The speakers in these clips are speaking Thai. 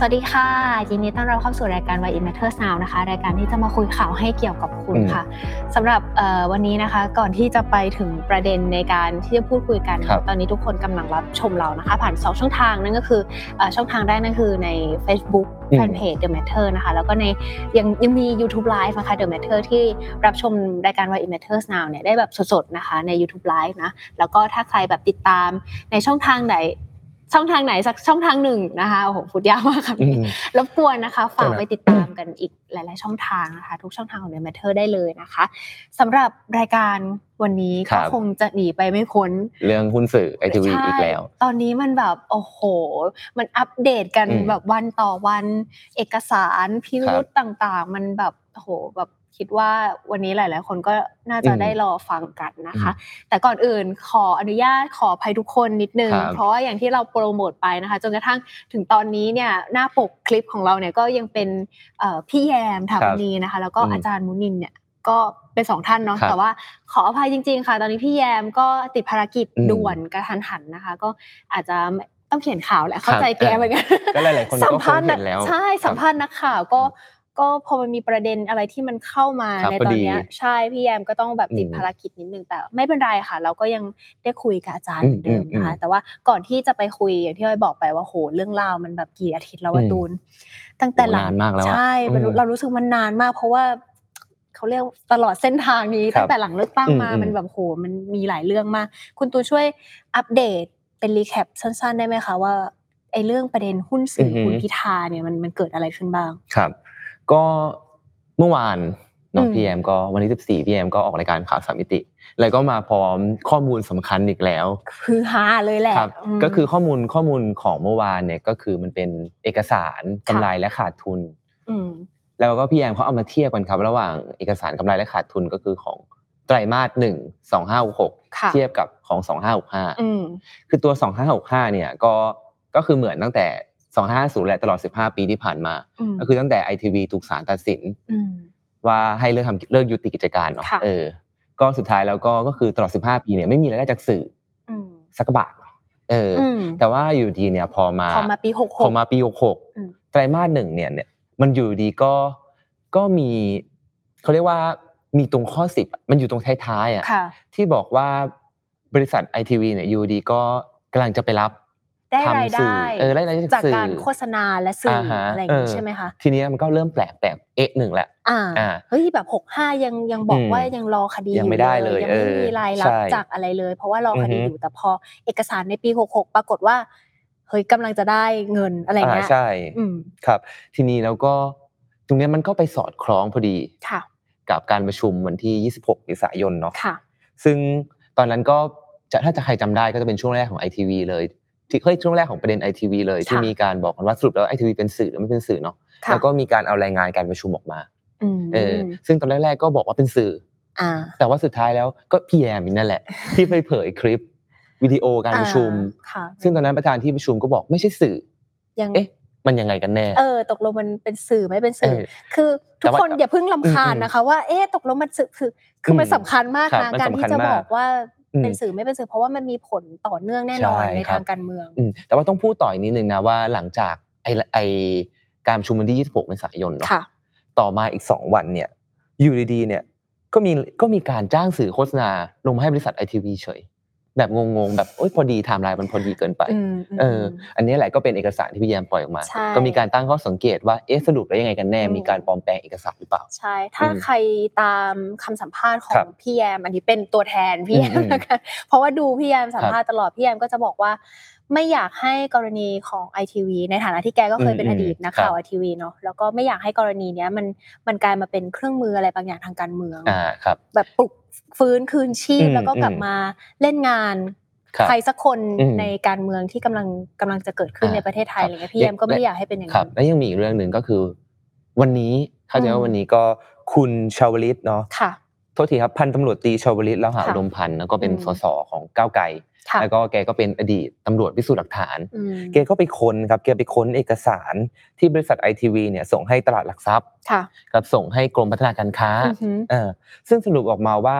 สวัสดีค่ะ ยินดีต้อนรับเข้าสู่รายการ Why It Matters Now นะคะ รายการที่จะมาคุยข่าวให้เกี่ยวกับคุณค่ะสำหรับวันนี้นะคะก่อนที่จะไปถึงประเด็นในการที่จะพูดคุยกัน ตอนนี้ทุกคนกำลังรับชมเรานะคะ ผ่าน 2 ช่องทางนั่นก็คือช่องทางแรกนั่นคือใน Facebook แฟนเพจ The Matter นะคะแล้วก็ในยังยังมี YouTube Live นะคะ The Matter ที่รับชมรายการ Why It Matters Now เนี่ยได้แบบสดๆนะคะใน YouTube Live นะแล้วก็ถ้าใครแบบติดตามในช่องทางไหน ช่องทางไหนสักช่องทางหนึ่งนะคะโอ้โหพูดยากมากค่ะรบกวนนะคะฝากไปติดตามกันอีกหลาย ๆ ช่องทางนะคะ ทุกช่องทางของ The Matter ได้เลยนะคะสำหรับรายการวันนี้ก็คงจะหนีไปไม่พ้น เรื่องหุ้นสื่อไอทีวีอีกแล้ว ตอนนี้มันแบบโอ้โห มันอัปเดตกันแบบวันต่อวันเอกสารพิรุธต่าง ๆ มันแบบโอ้โหแบบ คิดว่าวันนี้หลาย ๆ คนก็น่าจะได้รอฟังกันนะคะ แต่ก่อนอื่นขออนุญาตขออภัยทุกคนนิดนึง เพราะว่าอย่างที่เราโปรโมทไปนะคะ จนกระทั่งถึงตอนนี้เนี่ยหน้าปกคลิปของเราเนี่ยก็ยังเป็นพี่แยมถาวนีนะคะ แล้วก็อาจารย์มุนินเนี่ยก็เป็นสองท่านเนาะแต่ว่าขออภัยจริง ๆ ค่ะ ตอนนี้พี่แยมก็ติดภารกิจด่วนกระทันหันนะคะ ก็อาจจะต้องเขียนข่าวแหละเข้าใจแกเหมือนกันก็หลายๆคนก็คงเห็นแล้วใช่สัมภาษณ์นักข่าวก็ ก็พอมันมีประเด็นอะไรที่มันเข้ามาในตอนนี้ใช่พี่แยมก็ต้องแบบติดภารกิจนิดนึงแต่ไม่เป็นไรค่ะ เราก็ยังได้คุยกับอาจารย์เหมือนเดิมนะคะแต่ว่าก่อนที่จะไปคุยอย่างที่อ้อยบอกไปว่าโหเรื่องราวมันแบบกี่อาทิตย์แล้วว่าตูน ตั้งแต่หลังใช่เรารู้สึกมันนานมาก เพราะว่าเขาเรียกตลอดเส้นทางนี้ตั้งแต่หลังเลือกตั้งมามันแบบโหมันมีหลายเรื่องมาก คุณตูนช่วยอัปเดตเป็น recap สั้น ๆ ได้ไหมคะว่าไอ้เรื่องประเด็นหุ้นสื่อคุณพิธาเนี่ยมันมันเกิดอะไรขึ้นบ้าง ครับ ก็เมื่อวานน้องพี่แยมก็วันที่14พี่แยมก็ออกรายการข่าวสามมิติ แล้วก็มาพร้อมข้อมูลสำคัญอีกแล้ว คือฮาเลยแหละก็คือข้อมูลข้อมูลของเมื่อวานเนี่ยก็คือมันเป็นเอกสารกำไรและขาดทุนแล้วก็พี่แอมเขาเอามาเทียบกันครับ ระหว่างเอกสารกำไรและขาดทุนก็คือของไตรมาสหนึ่งสองห้าหกเทียบกับของสองห้าหกห้าคือตัวสองห้าหกห้าเนี่ยก็ก็คือเหมือนตั้งแต่ 2550แหละตลอด 15 ปีที่ผ่านมา ก็คือตั้งแต่ไอทีวีถูกศาลตัดสินว่าให้เลิกทำเลิกยุติกิจการเนาะเออ ก็สุดท้ายแล้วก็ก็คือตลอด 15 ปีเนี่ยไม่มีรายได้จากสื่อสักบาทเออ แต่ว่าอยู่ดีเนี่ยพอมาพอมาปีหกพอมาปีหกหกไตรมาสหนึ่งเนี่ยเนี่ย มันอยู่ดีก็ก็มีเขาเรียกว่ามีตรงข้อสิบมันอยู่ตรงท้ายๆอะที่บอกว่าบริษัทไอทีวีเนี่ยยูดีก็กำลังจะไปรับ ได้รายได้เออได้รายได้จากการโฆษณาและสื่ออะไรอย่างนี้ใช่ไหมคะทีนี้มันก็เริ่มแปลกแปลกเอ๊ะหนึ่งแหละอ่าเฮ้ยแบบหกห้ายังยังบอกว่ายังรอคดียังไม่ได้เลยยังไม่มีรายรับจากอะไรเลย เพราะว่ารอคดีอยู่แต่พอเอกสารในปีหกหกปรากฏว่าเฮ้ยกำลังจะได้เงินอะไรเงี้ยใช่ครับ ทีนี้แล้วก็ตรงนี้มันก็ไปสอดคล้องพอดีค่ะกับการประชุมวันที่ 26เมษายนเนาะค่ะซึ่งตอนนั้นก็จะถ้าจะใครจำได้ก็จะเป็นช่วงแรกของไอทีวีเลย ที่เคยช่วงแรกของประเด็นไอทีวีเลย ที่มีการบอกกันว่าสรุปแล้วไอทีวีเป็นสื่อหรือไม่เป็นสื่อเนาะแล้วก็มีการเอารายงานการประชุมออกมาเออซึ่งตอนแรกๆก็บอกว่าเป็นสื่อแต่ว่าสุดท้ายแล้วก็พี่แอมนั่นแหละ ที่ไปเผยคลิปวิดีโอการประชุม ซึ่งตอนนั้นประธานที่ประชุมก็บอกไม่ใช่สื่อเอ๊ะมันยังไงกันแน่ เออ ตกลงมันเป็นสื่อไม่เป็นสื่อ คือทุกคนอย่าเพิ่งลำคาญนะคะ ว่า เอ๊ะ ตกลงมันสื่อคือ คือมันสำคัญมากนะ การที่จะบอกว่า เป็นสื่อไม่เป็นสื่อเพราะว่ามันมีผลต่อเนื่องแน่นอนในทางการเมืองแต่ว่าต้องพูดต่ออีกนิดนึงนะว่าหลังจากไอไอการประชุมวันที่ 26เมษายนเนาะต่อมาอีก 2 วันเนี่ยอยู่ดีๆเนี่ยก็มีก็มีการจ้างสื่อโฆษณาลงมาให้บริษัทไอทีวีเฉย แบบงงๆแบบโอ๊ยพอดีไทม์ไลน์มันพอดีเกินไปเอออันนี้แหละก็เป็นเอกสารที่พี่แยมปล่อยออกมา ก็มีการตั้งข้อสังเกตว่าเอ๊ะสรุปแล้วยังไงกันแน่มีการปลอมแปลงเอกสารหรือเปล่าใช่ถ้าใครตามคำสัมภาษณ์ของพี่แยมอันนี้เป็นตัวแทนพี่แยมนะคะเพราะว่าดูพี่แยมสัมภาษณ์ตลอดพี่แยมก็จะบอกว่าไม่อยากให้กรณีของไอทีวีในฐานะที่แกก็เคยเป็นอดีตนักข่าวไอทีวีเนาะแล้วก็ไม่อยากให้กรณีเนี้ยมันมันกลายมาเป็นเครื่องมืออะไรบางอย่างทางการเมืองแบบปลุก ฟื้นคืนชีพแล้วก็กลับมาเล่นงานใครสักคนในการเมืองที่กำลังกำลังจะเกิดขึ้นในประเทศไทยอะไรเงี้ยพี่แอมก็ไม่อยากให้เป็นอย่างนั้นและยังมีอีกเรื่องหนึ่งก็คือ วันนี้เข้าใจว่าวันนี้ก็คุณชาวลิตเนาะโทษทีครับพันตำรวจตีชาวลิตแล้วหาลมพันธ์แล้วก็เป็นสสของก้าวไกล แล้วก็แกก็เป็นอดีตตำรวจพิสูจน์หลักฐานอืมแกก็ไปค้นครับแกไปค้นเอกสารที่บริษัทไอทีวีเนี่ยส่งให้ตลาดหลักทรัพย์ค่ะกับส่งให้กรมพัฒนาการค้าอือหือเออซึ่งสรุปออกมาว่า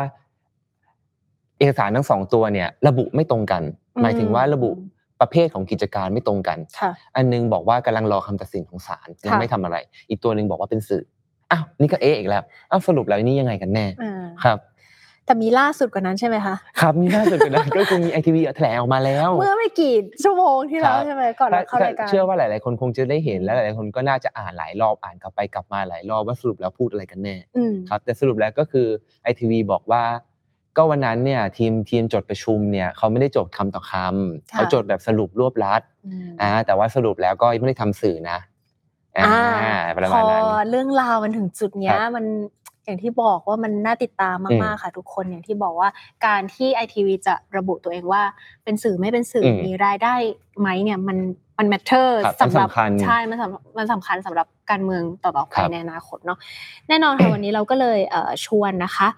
เอกสารทั้งสองตัวเนี่ยระบุไม่ตรงกัน หมายถึงว่าระบุประเภทของกิจการไม่ตรงกันค่ะอันนึงบอกว่ากำลังรอคำตัดสินของศาลยังค่ะไม่ทำอะไร อีกตัวหนึ่งบอกว่าเป็นสื่ออ้าวนี่ก็เอะอีกแล้วอ้าวสรุปแล้วนี่ยังไงกันแน่อ่าครับ แต่มีล่าสุดกว่านั้นใช่ไหมคะครับมีน่าสนใจนะก็คือมีไอทีวีแถลงออกมาแล้ว เมื่อไม่กี่ชั่วโมงที่แล้วครับใช่ไหมก่อนเราเข้ารายการเชื่อว่าหลาย ๆ คนคงจะได้เห็นและหลายๆคนก็น่าจะอ่านหลายรอบอ่านกลับไปกลับมาหลายรอบว่าสรุปแล้วพูดอะไรกันแน่อืมครับแต่สรุปแล้วก็คือไอทีวีบอกว่า ก็วันนั้นเนี่ยทีมทีมจดประชุมเนี่ยเขาไม่ได้จดคำต่อคำค่ะเขาจดแบบสรุปรวบรัดอืมอ่าแต่ว่าสรุปแล้วก็ไม่ได้ทำสื่อนะอ่าอ่าประพมาอณนั้นเรื่องราวมันถึงจุดเนี้ยครับมัน อย่างที่บอกว่ามันน่าติดตามมากๆค่ะทุกคนอย่างที่บอกว่าการที่ไอทีวีจะระบุตัวเองว่า เป็นสื่อไม่เป็นสื่ออมมีรายได้ไหมเนี่ยมันมัน matter ครับสำหรับมันสำคัญใช่มันสำมันสำคัญสำหรับการเมืองต่อๆไปครับในอนาคตเนาะแน่นอนค่ะวันนี้เราก็เลยเอ่อชวนนะคะ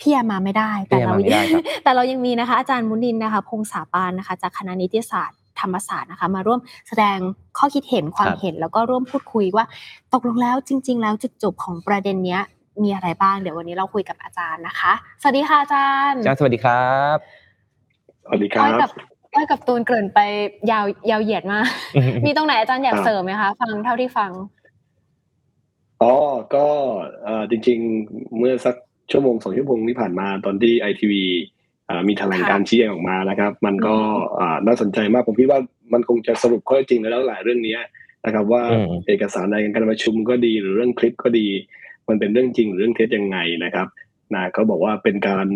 พี่แยมมาไม่ได้แต่พี่แยมเรามาไม่ได้ครับแต่เรายังมีนะคะ อาจารย์มุนินทร์นะคะ พงศาปานนะคะ จากคณะนิติศาสตร์ธรรมศาสตร์นะคะมาร่วมแสดงข้อคิดเห็นความครับเห็นแล้วก็ร่วมพูดคุยว่า ตกลงแล้วจริง ๆ แล้วจุดจบของประเด็นเนี้ย มีอะไรบ้างเดี๋ยววันนี้เราคุยกับอาจารย์นะคะ สวัสดีค่ะอาจารย์อาจารย์สวัสดีครับสวัสดีครัอ้อยบกับอ้อยกับตูนเกริ่นไปยาวยาวเหยียดมาก มีตรงไหนอาจารย์อยากครับเสริมไหมคะ ฟังเท่าที่ฟัง อ๋อ ก็เอ่อจริง ๆ เมื่อสักชั่วโมงสองชั่วโมงที่ผ่านมาตอนที่ไอทีวีมีแถลงการณ์ชี้แจงออกมานะครับ มันก็อืมอ่าน่าสนใจมากผมคิดว่ามันคงจะสรุปข้อเท็จจริงแล้วหลายเรื่องเนี้ยนะครับ ว่าอืมเอกสารในการประชุมก็ดีหรือเรื่องคลิปก็ดี มันเป็นเรื่องจริงหรือเรื่องเท็จยังไงนะครับนะเขาบอกว่าเป็นการ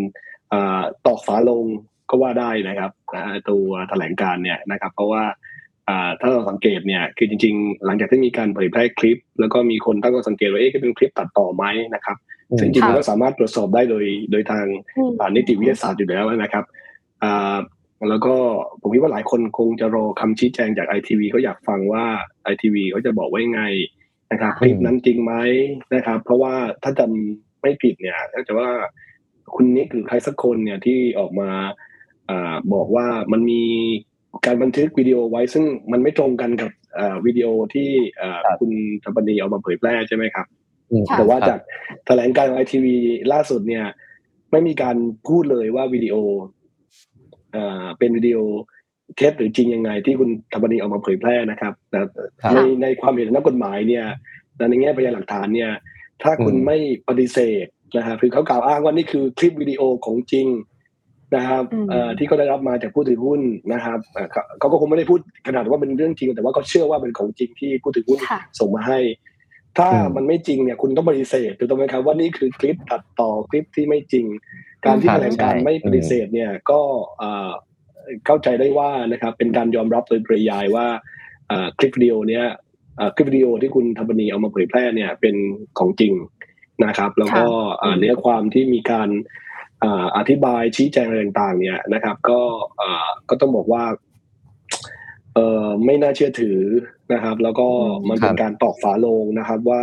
อ่าตอกฝาลงก็ว่าได้นะครับนะตัวแถลงการณ์เนี่ยนะครับ เพราะว่าอ่าถ้าเราสังเกตเนี่ยคือจริง ๆ หลังจากที่มีการเผยแพร่คลิป แล้วก็มีคนตั้งข้อสังเกตว่าเอ๊ะเป็นคลิปตัดต่อไหมนะครับซึ่งจริงๆค่ะมันก็สามารถตรวจสอบได้โดยโดยทางอืมอ่านิติวิทยาศาสตร์อยู่แล้วนะครับอ่าแล้วก็ผมคิดว่าหลายคนคงจะรอคำชี้แจงจากไอทีวีเขาอยากฟังว่าไอทีวีเขาจะบอกว่ายังไง นะครับคลิปนั้นจริงไหมนะครับ เพราะว่าถ้าจำไม่ผิดเนี่ยถ้าจะว่าคุณนิกหรือใครสักคนเนี่ยที่ออกมาอ่าบอกว่ามันมีการบันทึกวิดีโอไว้ซึ่งมันไม่ตรงกันกับเอ่อวิดีโอที่เอ่อครับคุณธปนีเอามาเผยแพร่ใช่ไหมครับอืมค่ะแต่ว่าครับจากแถลงการของไอทีวีล่าสุดเนี่ย ไม่มีการพูดเลยว่าวิดีโอเอ่อเป็นวิดีโอ เท็จหรือจริงยังไงที่คุณธปนีเอามาเผยแพร่นะครับแต่ครับในในความเห็นนักกฎหมายเนี่ยในแง่พยานหลักฐานเนี่ย ถ้าคุณอืมไม่ปฏิเสธนะครับคือเขากล่าวอ้างว่านี่คือคลิปวิดีโอของจริงนะครับอืมเอ่อที่เขาได้รับมาจากผู้ถือหุ้นนะครับเอ่อเขาเขาก็คงไม่ได้พูดขนาดว่าเป็นเรื่องจริง แต่ว่าเขาเชื่อว่าเป็นของจริงที่ผู้ถือหุ้นค่ะส่งมาให้ ถ้าอืมมันไม่จริงเนี่ยคุณต้องปฏิเสธถูกต้องไหมครับว่านี่คือคลิปตัดต่อคลิปที่ไม่จริง การที่ครับแถลงการใช่ไม่ปฏิเสธเนี่ยก็ เอ่อเข้าใจได้ว่านะครับเป็นการยอมรับโดยปริยายว่าเอ่อคลิปวิดีโอเนี้ยเอ่อคลิปวิดีโอที่คุณธรรมนีเอามาเผยแพร่เนี่ยเป็นของจริงนะครับ แล้วก็เอ่อเนื้อความที่มีการเอ่ออธิบายชี้แจงอะไรต่างๆ เนี่ยนะครับ ก็เอ่อก็ต้องบอกว่าเอ่อไม่น่าเชื่อถือนะครับ แล้วก็อืมมันเป็นครับการตอกฝาโลงนะครับว่า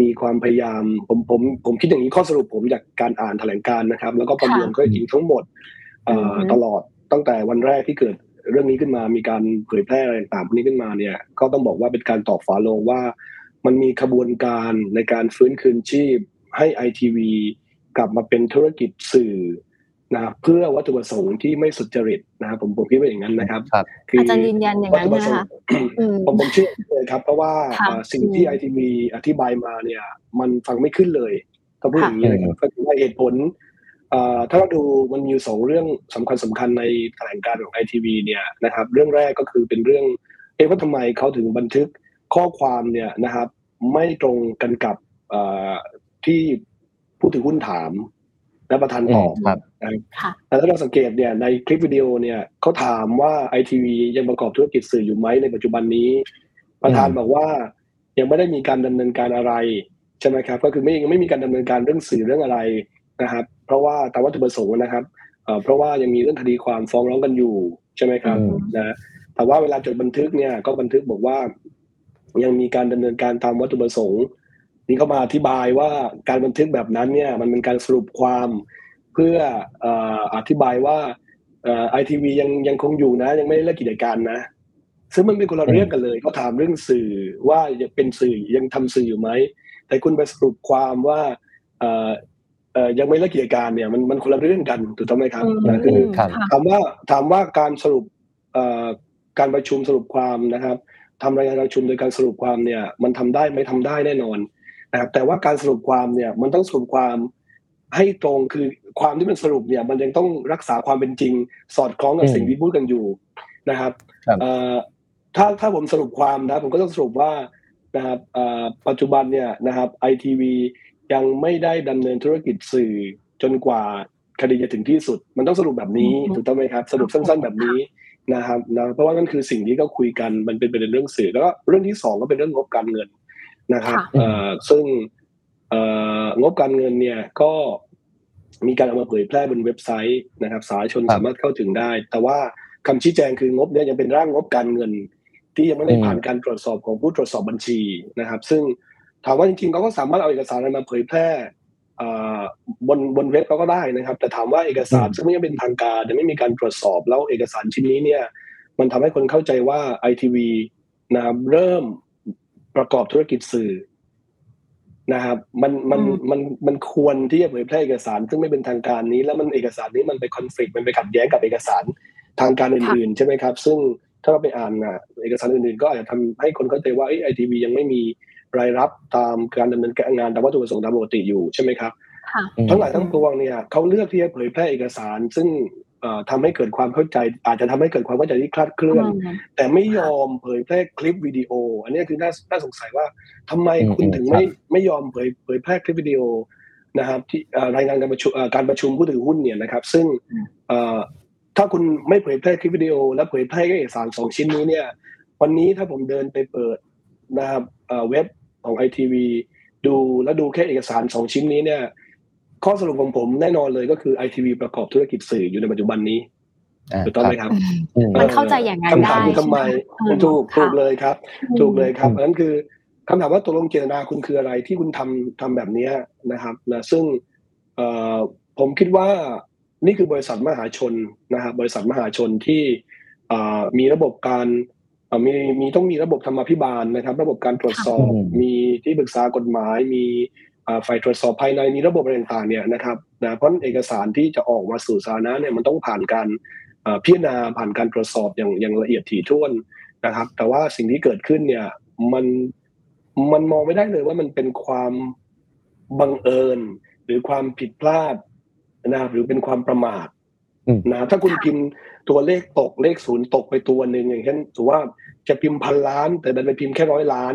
มีความพยายามผมผมผมคิดอย่างนี้ข้อสรุปผมจากการอ่านแถลงการณ์นะครับ แล้วก็ประมวลข้อเท็จจริงทั้งหมดเอ่ออมตลอด ตั้งแต่วันแรกที่เกิดเรื่องนี้ขึ้นมา มีการเผยแพร่อะไรต่างๆพวกนี้ขึ้นมาเนี่ย ก็ต้องบอกว่าเป็นการตอกฝาโลงว่า มันมีขบวนการในการฟื้นคืนชีพ ให้ไอทีวีกลับมาเป็นธุรกิจสื่อนะครับเพื่อวัตถุประสงค์ที่ไม่สุจริตนะครับผมผมคิดว่าอย่างนั้นนะครับครับคือาจารย์ยืนยันอย่างนั้นวัตถุประสงนะคะค์อืมผมผมเชื่อเลยครับ เพราะว่าค่ะเอ่อสิ่งที่อืมไอทีวีอธิบายมาเนี่ย มันฟังไม่ขึ้นเลยต้องพูดอย่างนี้เลยครับก็คือว่าเหตุผลเอ่อ ถ้าเราดูมันมีอยู่สองเรื่องสำคัญสำคัญในแถลงการณ์ของไอทีวีเนี่ยนะครับเรื่องแรกก็คือเป็นเรื่องเอ๊ะว่าทำไมเขาถึงบันทึกข้อความเนี่ยนะครับ ไม่ตรงกันกับเอ่อที่ผู้ถือหุ้นถามและประธานตอบอืมครับค่ะแต่ถ้าเราสังเกตเนี่ยในคลิปวิดีโอเนี่ยเขาถามว่าไอทีวียังประกอบธุรกิจสื่ออยู่ไหมในปัจจุบันนี้ ประธานอืมบอกว่ายังไม่ได้มีการดำเนินการอะไรใช่ไหมครับ ก็คือไม่ยังไม่มีการดำเนินการเรื่องสื่อเรื่องอะไรนะครับ เพราะว่าตามวัตถุประสงค์นะครับเอ่อเพราะว่ายังมีเรื่องคดีความฟ้องร้องกันอยู่ใช่ไหมครับอืมนะแต่ว่าเวลาจดบันทึกเนี่ยก็บันทึกบอกว่า ยังมีการดำเนินการตามวัตถุประสงค์ นี่เขามาอธิบายว่าการบันทึกแบบนั้นเนี่ยมันเป็นการสรุปความเพื่อเอ่ออธิบายว่าไอทีวียังยังคงอยู่นะ ยังไม่เลิกกิจการนะ ซึ่งมันเป็นคนละเรื่องกันเลยเขาถามเรื่องสื่อว่ายังเป็นสื่อยังทำสื่ออยู่ไหมแต่คุณไปสรุปความว่าเอ่อเอ่อ ยังไม่เลิกกิจการเนี่ยมันมันคนละเรื่องกันถูกต้องไหมครับนะคือครับค่ะถามว่าถามว่าการสรุปเอ่อการประชุมสรุปความนะครับทำรายงานการประชุมโดยการสรุปความเนี่ย มันทำได้ไหม่ทำได้แน่นอนนะครับแต่ว่าการสรุปความเนี่ยมันต้องสรุปความให้ตรงคือความที่มันสรุปเนี่ย มันยังต้องรักษาความเป็นจริง สอดคล้องกับอืมสิ่งที่พูดกันอยู่นะครับครับเอ่อถ้าถ้าผมสรุปความนะผมก็ต้องสรุปว่านะครับเอ่อปัจจุบันเนี่ยนะครับไอทีวี ยังไม่ได้ดำเนินธุรกิจสื่อจนกว่าคดีจะถึงที่สุด มันต้องสรุปแบบนี้อืมถูกต้องไหมครับ สรุปสั้น ๆแบบนี้นะครับนะเพราะว่านั่นคือสิ่งที่ก็คุยกันมันเป็นประเด็นเรื่องสื่อ แล้วก็เรื่องที่สองก็เป็นเรื่องงบการเงินนะครับค่ะเอ่อซึ่งเอ่องบการเงินเนี่ยก็มีการเอามาเผยแพร่บนเว็บไซต์นะครับ สาธารณชนครับสามารถเข้าถึงได้ แต่ว่าคำชี้แจงคืองบเนี่ยยังเป็นร่างงบการเงิน ที่ยังไม่ได้อืมผ่านการตรวจสอบของผู้ตรวจสอบบัญชีนะครับ ซึ่ง ถามว่าจริงๆเขาก็สามารถเอาเอกสารอะไรมาเผยแพร่เอ่อบนบนเว็บเขาก็ได้นะครับ แต่ถามว่าเอกสารซึ่งไม่เป็นทางการยังไม่มีการตรวจสอบแล้วเอกสารชิ้นนี้เนี่ย มันทำให้คนเข้าใจว่าไอทีวีนะครับเริ่มประกอบธุรกิจสื่อนะครับมันมันอืมมันมันควรที่จะเผยแพร่เอกสาร ซึ่งไม่เป็นทางการนี้ แล้วมันเอกสารนี้มันไปคอนฟ lict มันไปขัดแย้งกับเอกสารทางการอื่นๆใช่ไหมครับ ซึ่งถ้าเราไปอ่านนะเอกสารอื่นๆก็อาจจะทำให้คนเข้าใจว่าไอทีวียังไม่มี รายรับตามการดำเนินงานตามวัตถุประสงค์ตามปกติอยู่ใช่ไหมครับค่ะทั้งหลายทั้งปวงเนี่ยเขาเลือกที่จะเผยแพร่เอกสาร ซึ่งเอ่อทำให้เกิดความเข้าใจ อาจจะทำให้เกิดความเข้าใจที่คลาดเคลื่อน แต่ไม่ยอมเผยแพร่คลิปวิดีโอ อันนี้คือน่าน่าสงสัยว่าทำไมอืมคุณถึงอืมไม่ครับไม่ยอมเผยเผยแพร่คลิปวิดีโอนะครับที่เอ่อรายงานการประชุมเอ่อการประชุมผู้ถือหุ้นเนี่ยนะครับ ซึ่งเอ่อถ้าคุณไม่เผยแพร่คลิปวิดีโอ และเผยแพร่เอกสารสองชิ้นนี้เนี่ย วันนี้ถ้าผมเดินไปเปิดนะครับเอ่อเว็บ ของไอทีวีดูแล้วดูแค่เอกสารสองชิ้นนี้เนี่ย ข้อสรุปของผมแน่นอนเลยก็คือไอทีวีประกอบธุรกิจสื่ออยู่ในปัจจุบันนี้อ่าถูกต้องไหมครับอืมมันเข้าใจอย่างนั้นคำถามได้คือทำไมใช่ไหมถูกค่ะถูกเลยครับ ถูกเลยครับอืมอันนั้นคือคำถามว่าตกลงเจตนาคุณคืออะไรที่คุณทำทำแบบเนี้ยนะครับนะซึ่งเอ่อผมคิดว่านี่คือบริษัทมหาชนนะครับบริษัทมหาชนที่เอ่อมีระบบการเอ่อ มีมีต้องมีระบบธรรมาภิบาลนะครับ ระบบการตรวจสอบอืมมีที่ปรึกษากฎหมาย มีเอ่อฝ่ายตรวจสอบภายในมีระบบอะไรต่างๆเนี่ยนะครับนะเพราะเอกสารที่จะออกมาสู่สาธารณะเนี่ยมันต้องผ่านการเอ่อพิจารณาผ่านการตรวจสอบอย่างอย่างละเอียดถี่ถ้วนนะครับ แต่ว่าสิ่งที่เกิดขึ้นเนี่ยมันมันมองไม่ได้เลยว่ามันเป็นความบังเอิญ หรือความผิดพลาดนะครับหรือเป็นความประมาทอืม นะถ้าคุณพิมพ์ตัวเลขตกเลขศูนย์ตกไปตัวหนึ่งอย่างเช่นถือว่าจะพิมพ์พันล้าน แต่ดันไปพิมพ์แค่ร้อยล้าน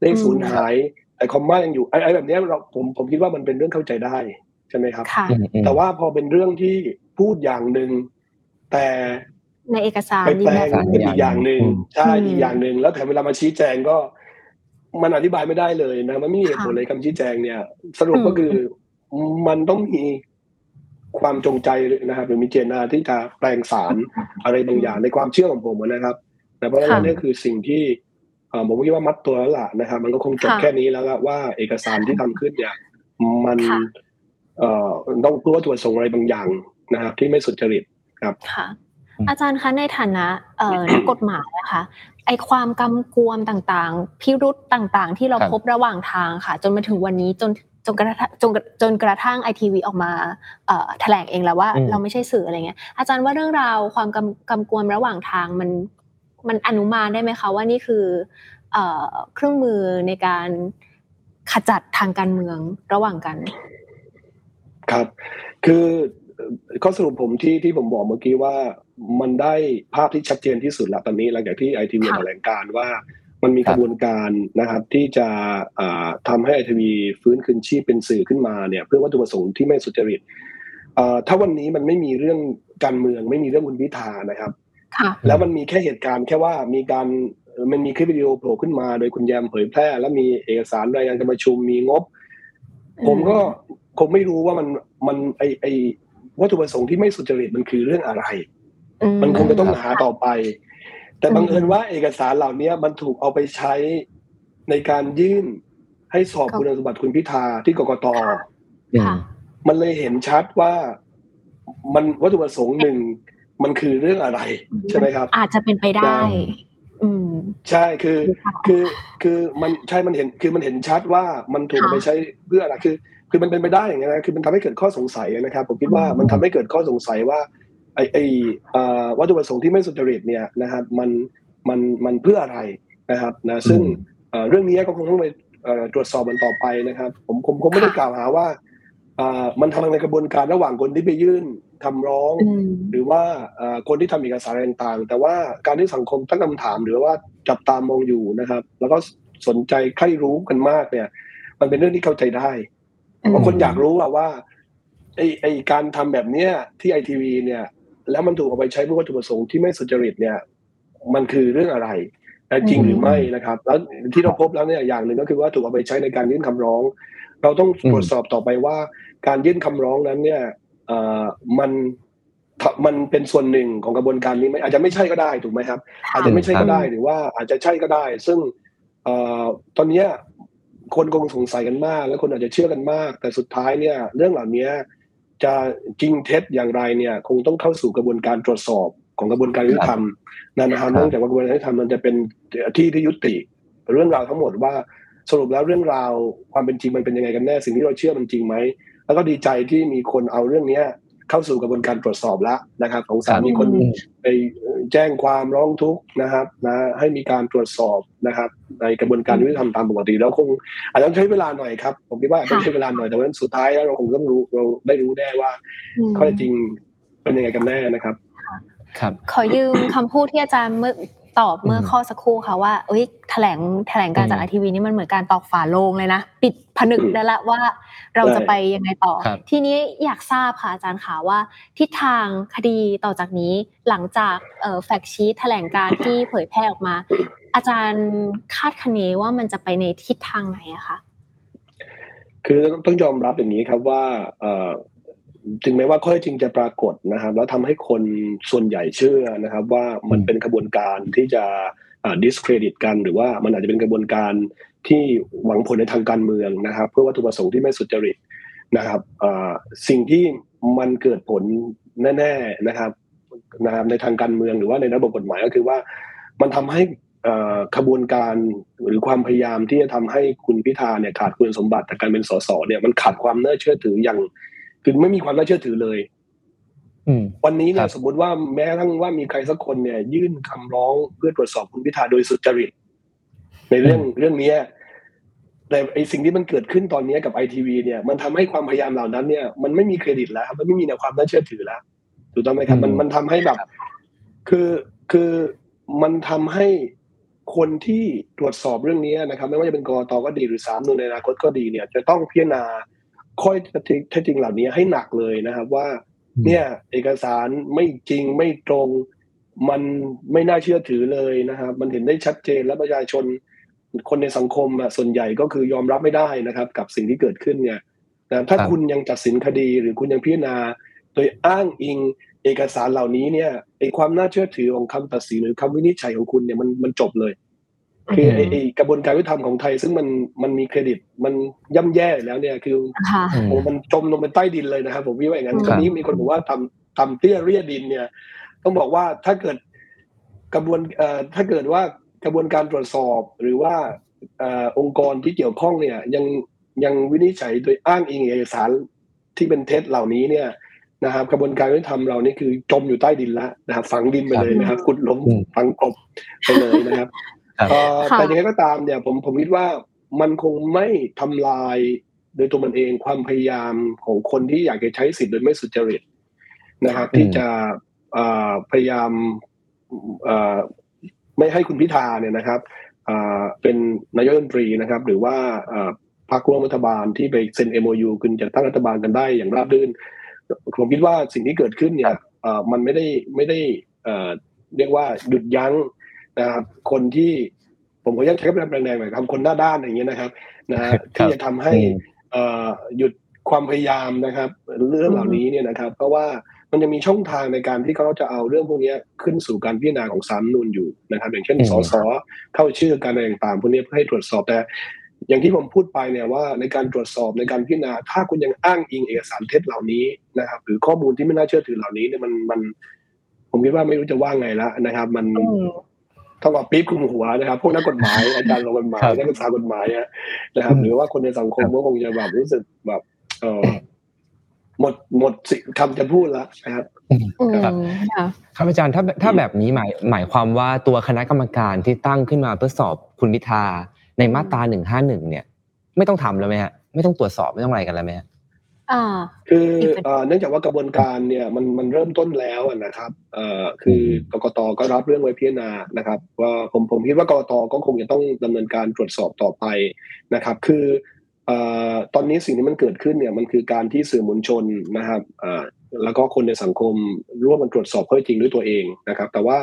เลขศูนย์หาย แต่คอมมายังอยู่ไอ้ไอ้แบบเนี้ยเราผมผมคิดว่ามันเป็นเรื่องเข้าใจได้ใช่ไหมครับค่ะอืมอืมแต่ว่าพอเป็นเรื่องที่พูดอย่างหนึ่งแต่ในเอกสารไปแปลงยืนยันเป็นอีกอย่างหนึ่งอืมใช่อืมอีกอย่างหนึ่งแล้วแถมเวลามาชี้แจงก็ มันอธิบายไม่ได้เลยนะ มันไม่มีเหตุผลค่ะเลยคำชี้แจงเนี่ย สรุปก็อืมคือมันต้องมี ความจงใจนะครับหรือมีเจตนาที่จะแปลงสารอะไรบางอย่างในความเชื่อของผมนะครับแต่เพราะฉะนั้นนี่คือสิ่งที่เอ่อผมคิดว่ามัดตัวแล้วล่ะนะครับ มันก็คงจบค่ะแค่นี้แล้วละว่าเอกสารที่ทำขึ้นเนี่ยมันค่ะเอ่อต้องรู้ว่าตรวจส่งอะไรบางอย่างนะครับ ที่ไม่สุจริตค่ะอืมอาจารย์คะในฐานะเอ่อนักกฎหมายนะคะไอความกำกวมต่างๆ พิรุษต่างๆ ที่เราครับพบระหว่างทางค่ะ จนมาถึงวันนี้จน จนกระทั่งจนจนกระทั่งไอทีวีออกมาเอ่อแถลงเองแล้วว่าอืมเราไม่ใช่สื่ออะไรเงี้ยอาจารย์ว่าเรื่องราวความกำกำกวมระหว่างทางมันมันอนุมานได้ไหมคะว่านี่คือเอ่อเครื่องมือในการขจัดทางการเมืองระหว่างกัน ครับ คือเอ่อข้อสรุปผมที่ที่ผมบอกเมื่อกี้ว่ามันได้ภาพที่ชัดเจนที่สุดแล้วตอนนี้หลังจากที่ไอทีวีค่ะแถลงการว่า มันมีครักบระบวนการนะครับที่จะอ่าทำให้ไอทีวีฟื้นคืนชีพเป็นสื่อขึ้นมาเนี่ยเพื่อวัตถุประสงค์ที่ไม่สุจริตเอ่อถ้าวันนี้มันไม่มีเรื่องการเมืองไม่มีเรื่องคุณพิธานะครับค่ะแล้วมันมีแค่เหตุการณ์แค่ว่ามีการเอ่อมันมีคลิปวิดีโอโผล่ขึ้นมา โดยคุณแยมเผยแพร่ แล้วมีเอกสารรายงานการประชุมมีงบ ผมก็คงไม่รู้ว่ามันมันไอไอวัตถุประสงค์ที่ไม่สุจริตมันคือเรื่องอะไรอืมันคงจะต้องครับหาต่อไป แต่อืมบังเอิญว่าเอกสารเหล่านี้มันถูกเอาไปใช้ในการยื่นให้สอบคุณสมบัติคุณพิธาที่กกตอืมค่ะมันเลยเห็นชัดว่ามันวัตถุประสงค์หนึ่งมันคือเรื่องอะไร ใช่ไหมครับ อาจจะเป็นไปได้ อืมใช่คือ คือคือมันใช่มันเห็นคือมันเห็นชัดว่ามันถูกไปใช้เพื่ออะไรคือ คือมันเป็นไปได้อย่างเงี้ยนะคือมันทำให้เกิดข้อสงสัยนะครับ ผมคิดว่ามันทำให้เกิดข้อสงสัยว่า ไอไอวัตถุประสงค์ที่ไม่สุจริตเนี่ยนะครับมันมันมันเพื่ออะไรนะครับนะซึ่งเรื่องนี้ก็คงต้องไปตรวจสอบมันต่อไปนะครับ ผมผมคงไม่ได้กล่าวหาว่ามันทำในกระบวนการระหว่างคนที่ไปยื่นคำร้อง หรือว่าคนที่ทำเอกสารต่างๆ แต่ว่าการที่สังคมตั้งคำถาม หรือว่าจับตามองอยู่นะครับ แล้วก็สนใจใคร่รู้กันมากเนี่ย มันเป็นเรื่องที่เข้าใจได้เพราะคนอยากรู้ว่าไอไอการทำแบบเนี้ยที่ไอทีวีเนี่ย แล้วมันถูกเอาไปใช้เพื่อวัตถุประสงค์ที่ไม่สุจริตเนี่ย มันคือเรื่องอะไรจริงหรือไม่นะครับ แล้วที่เราพบแล้วเนี่ยอย่างหนึ่งก็คือว่าถูกเอาไปใช้ในการยื่นคำร้อง เราต้องตรวจสอบต่อไปว่า การยื่นคำร้องนั้นเนี่ยมันมันเป็นส่วนหนึ่งของกระบวนการนี้ไหมอาจจะไม่ใช่ก็ได้ถูกไหมครับ อาจจะไม่ใช่ก็ได้หรือว่าอาจจะใช่ก็ได้ ซึ่งตอนนี้คนคงสงสัยกันมาก และคนอาจจะเชื่อกันมาก แต่สุดท้ายเนี่ย เรื่องเหล่านี้ จะจริงเท็จอย่างไรเนี่ย คงต้องเข้าสู่กระบวนการตรวจสอบของกระบวนการยุติธรรมนะครับเนื่องจากว่ากระบวนการยุติธรรมมันจะเป็นที่ที่ยุติ เรื่องราวทั้งหมดว่าสรุปแล้วเรื่องราวความเป็นจริงมันเป็นยังไงกันแน่สิ่งที่เราเชื่อมันจริงไหมแล้วก็ดีใจที่มีคนเอาเรื่องเนี้ย เข้าสู่กระบวนการตรวจสอบแล้วนะครับ ของศาลมีคนไปแจ้งความร้องทุกข์นะครับนะให้มีการตรวจสอบนะครับ ในกระบวนการยุติธรรมตามปกติแล้วคงอาจจะใช้เวลาหน่อยครับ ผมคิดว่าต้องใช้เวลาหน่อยแต่ว่าสุดท้ายแล้วเราคงต้องรู้เราได้รู้แน่ว่าข้อจริงเป็นยังไงกันแน่นะครับครับขอยืมคำพูดที่อาจารย์เมื่อ ตอบเมื่อข้อสักครู่ค่ะว่าเอ้ยแถลงแถลงการจากไอทีวีนี่มันเหมือนการตอกฝาโลงเลยนะ ปิดผนึกได้ละว่าเราจะไปยังไงต่อ ทีนี้อยากทราบค่ะอาจารย์ขาว่า ทิศทางคดีต่อจากนี้หลังจากแฟกชีตแถลงการที่เผยแพร่ออกมา อาจารย์คาดคะเนว่ามันจะไปในทิศทางไหนอะคะคือต้องยอมรับอย่างนี้ครับว่า ถึงแม้ว่าข้อจริงจะปรากฏนะครับ แล้วทำให้คนส่วนใหญ่เชื่อนะครับ ว่ามันเป็นกระบวนการที่จะ discredit กัน หรือว่ามันอาจจะเป็นกระบวนการที่หวังผลในทางการเมืองนะครับ เพื่อวัตถุประสงค์ที่ไม่สุจริตนะครับสิ่งที่มันเกิดผลแน่ๆนะครับนะครับในทางการเมืองหรือว่าในระบบกฎหมายก็คือว่า มันทำให้ขบวนการหรือความพยายามที่จะทำให้คุณพิธาเนี่ยขาดคุณสมบัติจากการเป็นสสเนี่ยมันขาดความน่าเชื่อถืออย่าง คือไม่มีความน่าเชื่อถือเลยวันนี้เนี่ยสมมติว่าแม้ทั้งว่ามีใครสักคนเนี่ย ยื่นคำร้องเพื่อตรวจสอบคุณพิธาโดยสุจริต ในเรื่องเรื่องนี้แต่ไอสิ่งที่มันเกิดขึ้นตอนนี้กับไอทีวีเนี่ย มันทำให้ความพยายามเหล่านั้นเนี่ย มันไม่มีเครดิตแล้ว มันไม่มีแนวความน่าเชื่อถือแล้วถูกต้องไหมครับ มันมันทำให้แบบ คือคือมันทำให้คนที่ตรวจสอบเรื่องนี้นะครับ ไม่ว่าจะเป็นกรตก็ดีหรือสามนุนในอนาคตก็ดีเนี่ย จะต้องพิจารณา ข้อเท็จจริงเหล่านี้ให้หนักเลยนะครับว่า เนี่ยเอกสารไม่จริงไม่ตรง มันไม่น่าเชื่อถือเลยนะครับมันเห็นได้ชัดเจนและประชาชนคนในสังคมส่วนใหญ่ก็คือยอมรับไม่ได้นะครับ กับสิ่งที่เกิดขึ้นเนี่ยนะถ้าคุณยังตัดสินคดีหรือคุณยังพิจารณา โดยอ้างอิงเอกสารเหล่านี้เนี่ยไอความน่าเชื่อถือของคำตัดสินหรือคำวินิจฉัยของคุณเนี่ยมันมันจบเลย คือไอกระบวนการยุติธรรมของไทย ซึ่งมันมันมีเครดิตมันย่ำแย่แล้วเนี่ยคือโอ้มันจมลงไปใต้ดินเลยนะครับผมวิว่าอย่างนั้นตอนนี้มีคนบอกว่าทำทำเตี้ยเรียดินเนี่ย ต้องบอกว่าถ้าเกิดกระบวนเอ่อถ้าเกิดว่ากระบวนการตรวจสอบหรือว่าอองค์กรที่เกี่ยวข้องเนี่ย ยังยังวินิจฉัยโดยอ้างอิงเอกสารที่เป็นเท็จเหล่านี้เนี่ยนะครับ กระบวนการยุติธรรมเรานี่คือจมอยู่ใต้ดินแล้วนะครับ ฝังดินไปเลยนะครับกุดล้มฝังกบไปเลยนะครับ แต่ยังไงก็ตามเนี่ยผมผมคิดว่ามันคงไม่ทำลายโดยตัวมันเองความพยายามของคนที่อยากจะใช้สิทธิ์โดยไม่สุจริตนะครับที่จะพยายามไม่ให้คุณพิธาเนี่ยนะครับเป็นนายกรัฐมนตรีนะครับ หรือว่าพรรคร่วมรัฐบาลที่ไปเซ็น MOU คุณจะตั้งรัฐบาลกันได้อย่างราบรื่นผมคิดว่าสิ่งที่เกิดขึ้นเนี่ยมันไม่ได้ไม่ได้เรียกว่าหยุดยั้ง นะครับคนที่ผมก็ยังใช้คำแรงๆหน่อยคำคนหน้าด้านอย่างเงี้ยนะครับนะที่จะทำให้หยุดความพยายามนะครับ เรื่องเหล่านี้เนี่ยนะครับ เพราะว่ามันจะมีช่องทางในการที่เขาจะเอาเรื่องพวกนี้ขึ้นสู่การพิจารณาของศาลนูนอยู่นะครับ อย่างเช่นสสเข้าชื่อการอะไรต่างๆพวกนี้เพื่อให้ตรวจสอบแต่อย่างที่ผมพูดไปเนี่ยว่าในการตรวจสอบในการพิจารณา ถ้าคุณยังอ้างอิงเอกสารเท็จเหล่านี้นะครับ หรือข้อมูลที่ไม่น่าเชื่อถือเหล่านี้เนี่ยมันมัน ผมคิดว่าไม่รู้จะว่าไงละนะครับ มัน อืมต้องเอาปี๊บคลุมหัวนะครับ พวกนักกฎหมายอาจารย์ลงกฎหมายครับนักศึกษากฎหมายอะนะครับอืมหรือว่าคนในสังคมครับก็คงจะแบบรู้สึกแบบเออหมดหมดสิคำจะพูดแล้วนะครับอืมครับค่ะครับอาจารย์ถ้าถ้าแบบนี้หมายหมายความว่าตัวคณะกรรมการที่ตั้งขึ้นมาเพื่อสอบคุณพิธาในมาตราหนึ่งห้าหนึ่งเนี่ย ไม่ต้องทำแล้วไหมฮะไม่ต้องตรวจสอบไม่ต้องอะไรกันแล้วไหมฮะ อ่า คืออีกประเด็นเอ่อเนื่องจากว่ากระบวนการเนี่ยมันมันเริ่มต้นแล้วอะนะครับเอ่อคืออกกตก็รับเรื่องไว้พิจารณานะครับว่าผมผมคิดว่ากกตก็คงจะต้องดำเนินการตรวจสอบต่อไปนะครับ คือเอ่อตอนนี้สิ่งที่มันเกิดขึ้นเนี่ยมันคือการที่สื่อมวลชนนะครับเอ่อแล้วก็คนในสังคมร่วมมันตรวจสอบข้อเท็จจริงด้วยตัวเองนะครับ แต่ว่า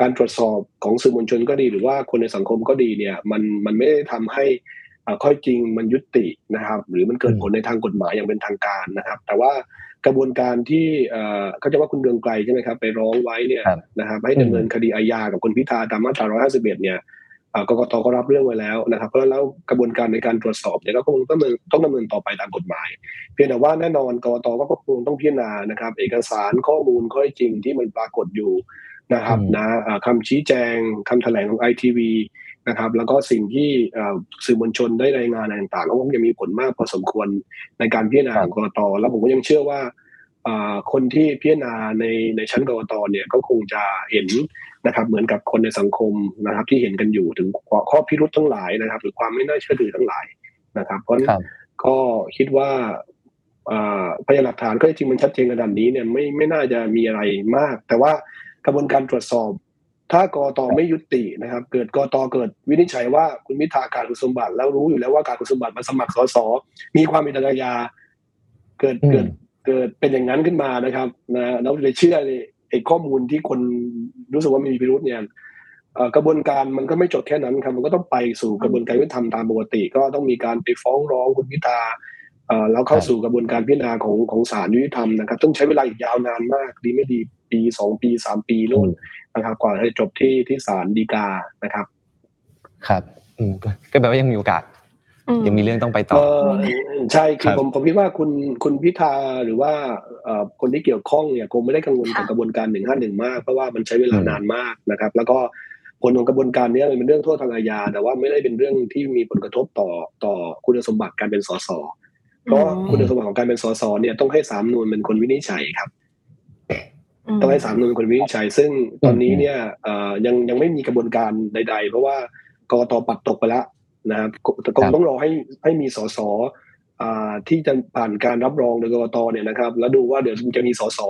การตรวจสอบของสื่อมวลชนก็ดี หรือว่าคนในสังคมก็ดีเนี่ยมันมันไม่ได้ทำให้เอ่อ ข้อเท็จจริงมันยุตินะครับ หรือมันเกิดผลในทางกฎหมายอย่างเป็นทางการนะครับ แต่ว่ากระบวนการที่เอ่อเขาจะว่าคุณเดืองไกลใช่ไหมครับ ไปร้องไว้เนี่ยครับนะครับให้ดำเนินคดีอาญากับคุณพิธาตามมาตรา 151 เนี่ยเอ่อกกตก็รับเรื่องไว้แล้วนะครับเพราะฉะนั้นแล้วกระบวนการในการตรวจสอบเนี่ยก็คงต้องดำเนินต้องดำเนินต่อไปตามกฎหมาย เพียงแต่ว่าแน่นอนกกตก็คงต้องพิจารณานะครับ เอกสารข้อมูลข้อเท็จจริงที่มันปรากฏอยู่นะครับอืมนะอ่าคำชี้แจงคำแถลงของไอทีวี นะครับ แล้วก็สิ่งที่เอ่อสื่อมวลชนได้รายงานอะไรต่างๆก็คงจะมีผลมากพอสมควรในการพิจารณาของกรตแล้วผมก็ยังเชื่อว่าเอ่อคนที่พิจารณาในในชั้นกรตเนี่ยก็คงจะเห็นนะครับ เหมือนกับคนในสังคมนะครับ ที่เห็นกันอยู่ถึงข้อพิรุธทั้งหลายนะครับ หรือความไม่น่าเชื่อถือทั้งหลายนะครับ เพราะฉะนั้นครับก็คิดว่าเอ่อพยานหลักฐานก็จริงมันชัดเจนขนาดนี้เนี่ยไม่ไม่น่าจะมีอะไรมาก แต่ว่ากระบวนการตรวจสอบ ถ้ากรตไม่ยุตินะครับ เกิดกรตเกิดวินิจฉัยว่าคุณพิธาขาดคุณสมบัติ แล้วรู้อยู่แล้วว่าขาดคุณสมบัติมาสมัครสสมีความผิดอาญาเกิดอืมเกิดเกิดเป็นอย่างนั้นขึ้นมานะครับนะแล้วเลยเชื่อเลยไอ้ข้อมูลที่คนรู้สึกว่ามีพิรุธเนี่ยเอ่อกระบวนการมันก็ไม่จบแค่นั้นครับมันก็ต้องไปสู่กระบวนการยุติธรรมตามปกติ ก็ต้องมีการไปฟ้องร้องคุณพิธาเอ่อแล้วเข้าครับสู่กระบวนการพิจารณาของของศาลยุติธรรมนะครับต้องใช้เวลาอีกยาวนานมากดีไม่ดี ปีสองปีสามปีโน่นนะครับกว่าจะจบที่ที่ศาลฎีกานะครับ ครับอืมก็ก็แปลว่ายังมีโอกาสอืมยังมีเรื่องต้องไปต่อเออใช่คือครับผมผมคิดว่าคุณคุณพิธาหรือว่าเอ่อคนที่เกี่ยวข้องเนี่ยคงไม่ได้กังวลกับค่ะกระบวนการหนึ่งห้าหนึ่งมากเพราะว่ามันใช้เวลาอืมนานมากนะครับ แล้วก็ผลของกระบวนการเนี้ยมันเป็นเรื่องโทษทางอาญาแต่ว่าไม่ได้เป็นเรื่องที่มีผลกระทบต่อต่อคุณสมบัติการเป็นสสเพราะว่าคุณสมบัติของการเป็นสสเนี่ยต้องให้สามนูนเป็นคนวินิจฉัยครับม ต้องให้สามนูนเป็นคนวินิจฉัย ซึ่งตอนนี้เนี่ยเอ่อยังยังไม่มีกระบวนการใด ๆ เพราะว่ากกตปัดตกไปแล้วนะครับแต่คงต้องรอให้ให้มีสสอ่าที่จะผ่านการรับรองโดยกกตเนี่ยนะครับ แล้วดูว่าเดี๋ยวจะมีสส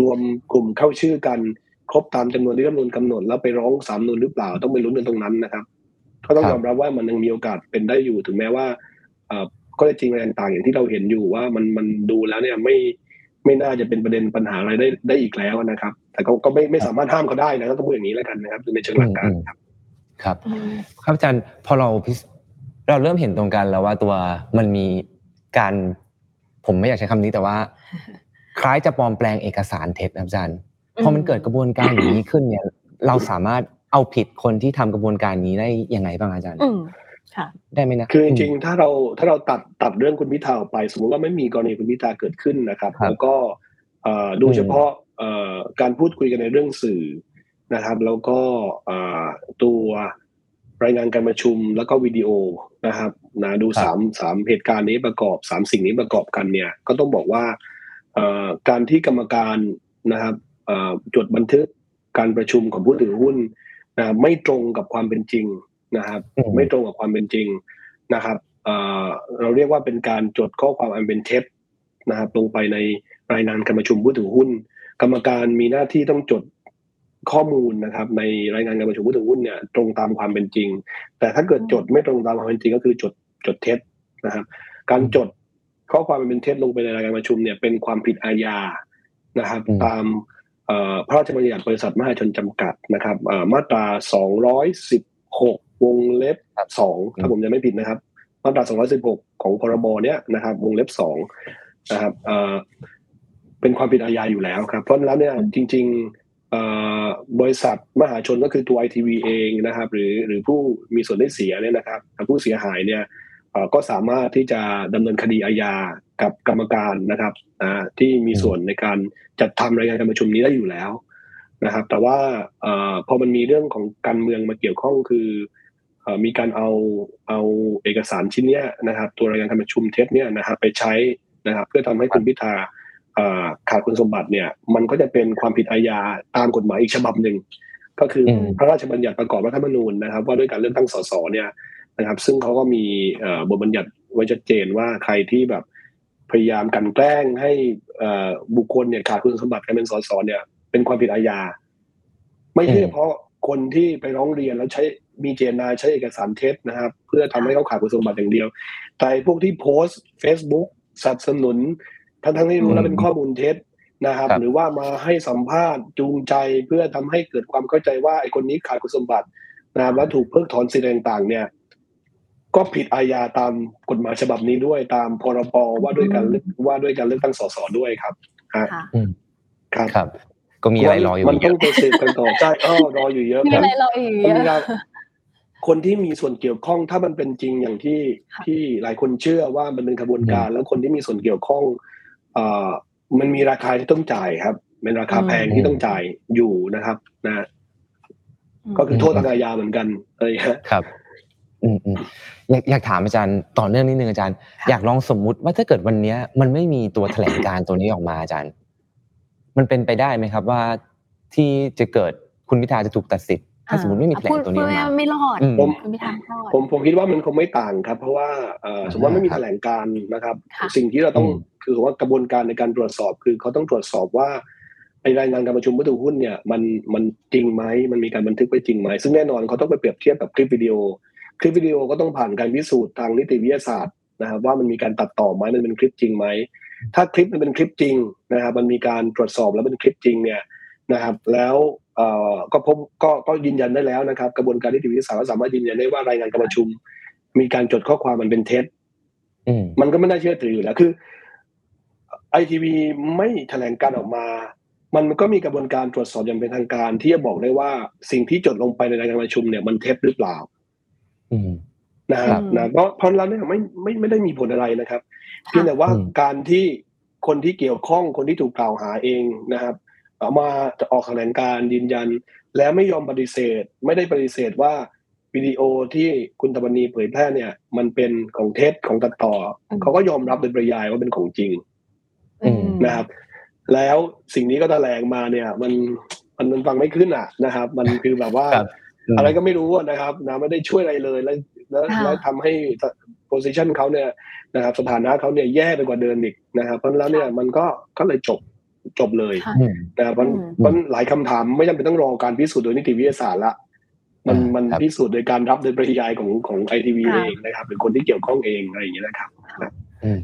รวมกลุ่มเข้าชื่อกัน ครบตามจำนวนที่รัฐธรรมนูญกำหนด แล้วไปร้องสามนูนหรือเปล่าต้องไปลุ้นกันตรงนั้นนะครับ ก็ต้องครับยอมรับว่ามันยังมีโอกาสเป็นได้อยู่ถึงแม้ว่าเอ่อก็จริงอะไรต่างๆอย่างที่เราเห็นอยู่ว่ามันมันดูแล้วเนี่ยไม่ ไม่น่าจะเป็นประเด็นปัญหาอะไรได้ได้อีกแล้วนะครับ แต่ก็ก็ไม่ไม่สามารถห้ามเขาได้นะต้องพูดอย่างนี้แล้วกันนะครับในเชิงหลักการครับ ครับอืมครับอาจารย์พอเราพิสเราเริ่มเห็นตรงกันแล้วว่าตัวมันมีการผมไม่อยากใช้คำนี้แต่ว่า คล้ายจะปลอมแปลงเอกสารเท็จนะครับอาจารย์พอมันเกิดกระบวนการอย่างนี้ขึ้นเนี่ย เราสามารถเอาผิดคนที่ทำกระบวนการนี้ได้ยังไงบ้างอาจารย์อืมค่ะ ได้ไหมนะคือจริงๆถ้าเราถ้าเราตัดตัดเรื่องคุณพิธาออกไป สมมติว่าไม่มีกรณีคุณพิธาเกิดขึ้นนะครับครับแล้วก็เอ่อดูอืมเฉพาะเอ่อการพูดคุยกันในเรื่องสื่อนะครับ แล้วก็เอ่อตัวรายงานการประชุมแล้วก็วิดีโอนะครับนะดูสามสามเหตุการณ์นี้ประกอบสามสิ่งนี้ประกอบกันเนี่ย ก็ต้องบอกว่าเอ่อการที่กรรมการนะครับเอ่อจดบันทึกการประชุมของผู้ถือหุ้นนะไม่ตรงกับความเป็นจริง นะครับอืมไม่ตรงกับความเป็นจริงนะครับเอ่อเราเรียกว่าเป็นการจดข้อความอันเป็นเท็จนะครับลงไปในรายงานการประชุมผู้ถือหุ้น กรรมการมีหน้าที่ต้องจดข้อมูลนะครับ ในรายงานการประชุมผู้ถือหุ้นเนี่ยตรงตามความเป็นจริง แต่ถ้าเกิดจดไม่ตรงตามความเป็นจริง ก็คือจดจดเท็จนะครับ การจดข้อความอันเป็นเท็จลงไปในรายงานประชุมเนี่ยเป็นความผิดอาญานะครับอืมตามเอ่อพระราชบัญญัติบริษัทมหาชนจำกัดนะครับเอ่อมาตรา 216วงเล็บสองถ้าผมจะไม่ผิดนะครับมาตรา216 ของพรบเนี่ยนะครับวงเล็บสองนะครับเอ่อเป็นความผิดอาญาอยู่แล้วครับ เพราะฉะนั้นแล้วเนี่ยจริง ๆเอ่อบริษัทมหาชนก็คือตัวไอทีวีเองนะครับ หรือหรือผู้มีส่วนได้เสียเนี่ยนะครับผู้เสียหายเนี่ยเอ่อก็สามารถที่จะดำเนินคดีอาญากับกรรมการนะครับอ่าที่มีส่วนในการจัดทำรายงานการประชุมนี้ได้อยู่แล้วนะครับ แต่ว่าเอ่อพอมันมีเรื่องของการเมืองมาเกี่ยวข้องคือเอ่อ มีการเอาเอาเอกสารชิ้นเนี้ยนะครับ ตัวรายงานการประชุมเท็จเนี่ยนะครับไปใช้นะครับเพื่อทำให้คุณพิธาเอ่อขาดคุณสมบัติเนี่ยมันก็จะเป็นความผิดอาญาตามกฎหมายอีกฉบับหนึ่งก็คืออมพระราชบัญญัติประกอบรัฐธรรมนูญนะครับ ว่าด้วยการเลือกตั้งสสเนี่ยนะครับ ซึ่งเขาก็มีเอ่อบทบัญญัติไว้ชัดเจนว่าใครที่แบบพยายามกลันแกล้งให้เอ่อบุคคลเนี่ยขาดคุณสมบัติการเป็นสสเนี่ย เป็นความผิดอาญา ไม่ใช่อืมเฉพาะคนที่ไปร้องเรียนแล้วใช้ มีเจตนาใช้เอกสารเท็จนะครับ เพื่อทำให้เขาขาดคุณสมบัติอย่างเดียว แต่พวกที่โพสต์ Facebook สนับสนุน ทั้งทั้งๆที่รู้แล้วเป็นข้อมูลเท็จนะครับครับ หรือว่ามาให้สัมภาษณ์จูงใจเพื่อทำให้เกิดความเข้าใจว่าไอ้คนนี้ขาดคุณสมบัตินะครับแล้วถูกเพิกถอนสิทธิ์ต่างๆ เนี่ย ก็ผิดอาญาตามกฎหมายฉบับนี้ด้วยตามพรบว่าด้วยการเลือกว่าด้วยการเลือกตั้งสสด้วยครับฮะค่ะครับครับ ก็มีอะไรรออยู่มันเยต้องอะไปสืบกันต่อใช่อ้อรออยู่เยอะมีครัอะบไรรออีกคนเยเราอะ คนที่มีส่วนเกี่ยวข้องถ้ามันเป็นจริงอย่างที่ค่ะที่หลายคนเชื่อว่ามันเป็นขบวนการ แล้วคนที่มีส่วนเกี่ยวข้องเอ่อมันมีราคาที่ต้องจ่ายครับเป็นราคาแพงที่ต้องจ่ายอยู่นะครับ นะ ก็คือโทษทางอาญาเหมือนกันอะไรอย่างเงี้ยครับอืมอืมอยากอยากถามอาจารย์ต่อเนื่องนิดนึงอาจารย์ค่ะอยากลองสมมุติว่าถ้าเกิดวันเนี้ย มันไม่มีตัวแถลงการตัวนี้ออกมาอาจารย์ มันเป็นไปได้ไหมครับว่าที่จะเกิดคุณพิธาจะถูกตัดสิทธิ์ ถ้าสมมติไม่มีแถลงตัวนี้ออกพูดมาพูดไม่รอดอืมผมคุณพิธารอดผมผมคิดว่ามันคงไม่ต่างครับ เพราะว่าเอ่อสมมติว่าไม่มีครับแถลงการนะครับค่ะสิ่งที่เราต้องอืมคือว่ากระบวนการในการตรวจสอบ คือเขาต้องตรวจสอบว่าไอรายงานการประชุมผู้ถือหุ้นเนี่ยมันมันจริงไหมมันมีการบันทึกไว้จริงไหมซึ่งแน่นอนเขาต้องไปเปรียบเทียบกับคลิปวิดีโอ คลิปวิดีโอก็ต้องผ่านการพิสูจน์ทางนิติวิทยาศาสตร์นะครับว่ามันมีการตัดต่อไหมมันเป็นคลิปจริงไหมถ้าคลิปมันเป็นคลิปจริงนะครับมันมีการตรวจสอบแล้วเป็นคลิปจริงเนี่ยนะครับแล้วเอ่อ ก็พบก็ก็ยืนยันได้แล้วนะครับ กระบวนการนิติวิทยาศาสตร์ก็สามารถยืนยันได้ว่ารายงานการประชุม มีการจดข้อความมันเป็นเท็จอืมมันก็ไม่น่าเชื่อถืออยู่แล้วคือไอทีวีไม่แถลงการออกมา มันก็มีกระบวนการตรวจสอบอย่างเป็นทางการ ที่จะบอกได้ว่าสิ่งที่จดลงไปในรายงานประชุมเนี่ยมันเท็จหรือเปล่าอืมนะครัฮะบนะเพราะเพราะแล้วเนี่ยไม่ไม่ไม่ได้มีผลอะไรนะครับเพียงแต่ว่าอืมการที่คนที่เกี่ยวข้องคนที่ถูกกล่าวหาเองนะครับ เอามาจะออกแถลงการยืนยัน แล้วไม่ยอมปฏิเสธ ไม่ได้ปฏิเสธว่าวิดีโอที่คุณตะบันนีเผยแพร่เนี่ย มันเป็นของเท็จของตัดต่ออมเขาก็ยอมรับโดยปริยายว่าเป็นของจริงอืมนะครับ แล้วสิ่งนี้ก็แถลงมาเนี่ย มันมันมันฟังไม่ขึ้นอะนะครับ มันคือแบบว่าครับมอะไรก็ไม่รู้อะนะครับนะไม่ได้ช่วยอะไรเลยแล้วแล้วค่ะแล้วทำให้ position เขาเนี่ยนะครับ สถานะเขาเนี่ยแย่ไปกว่าเดิมอีกนะครับ เพราะฉะนั้นแล้วเนี่ยมันก็ก็เลยจบ จบเลยค่ะอืมนะครับเพราะอืมเพราะหลายคำถามไม่จำเป็นต้องรอการพิสูจน์โดยนิติวิทยาศาสตร์ละมันอ่ามัมันครับพิสูจน์โดยการรับโดยปริยายของของไอทีวีค่ะเองนะครับหรือคนที่เกี่ยวข้องเองอะไรอย่างเงี้ยนะครับอืม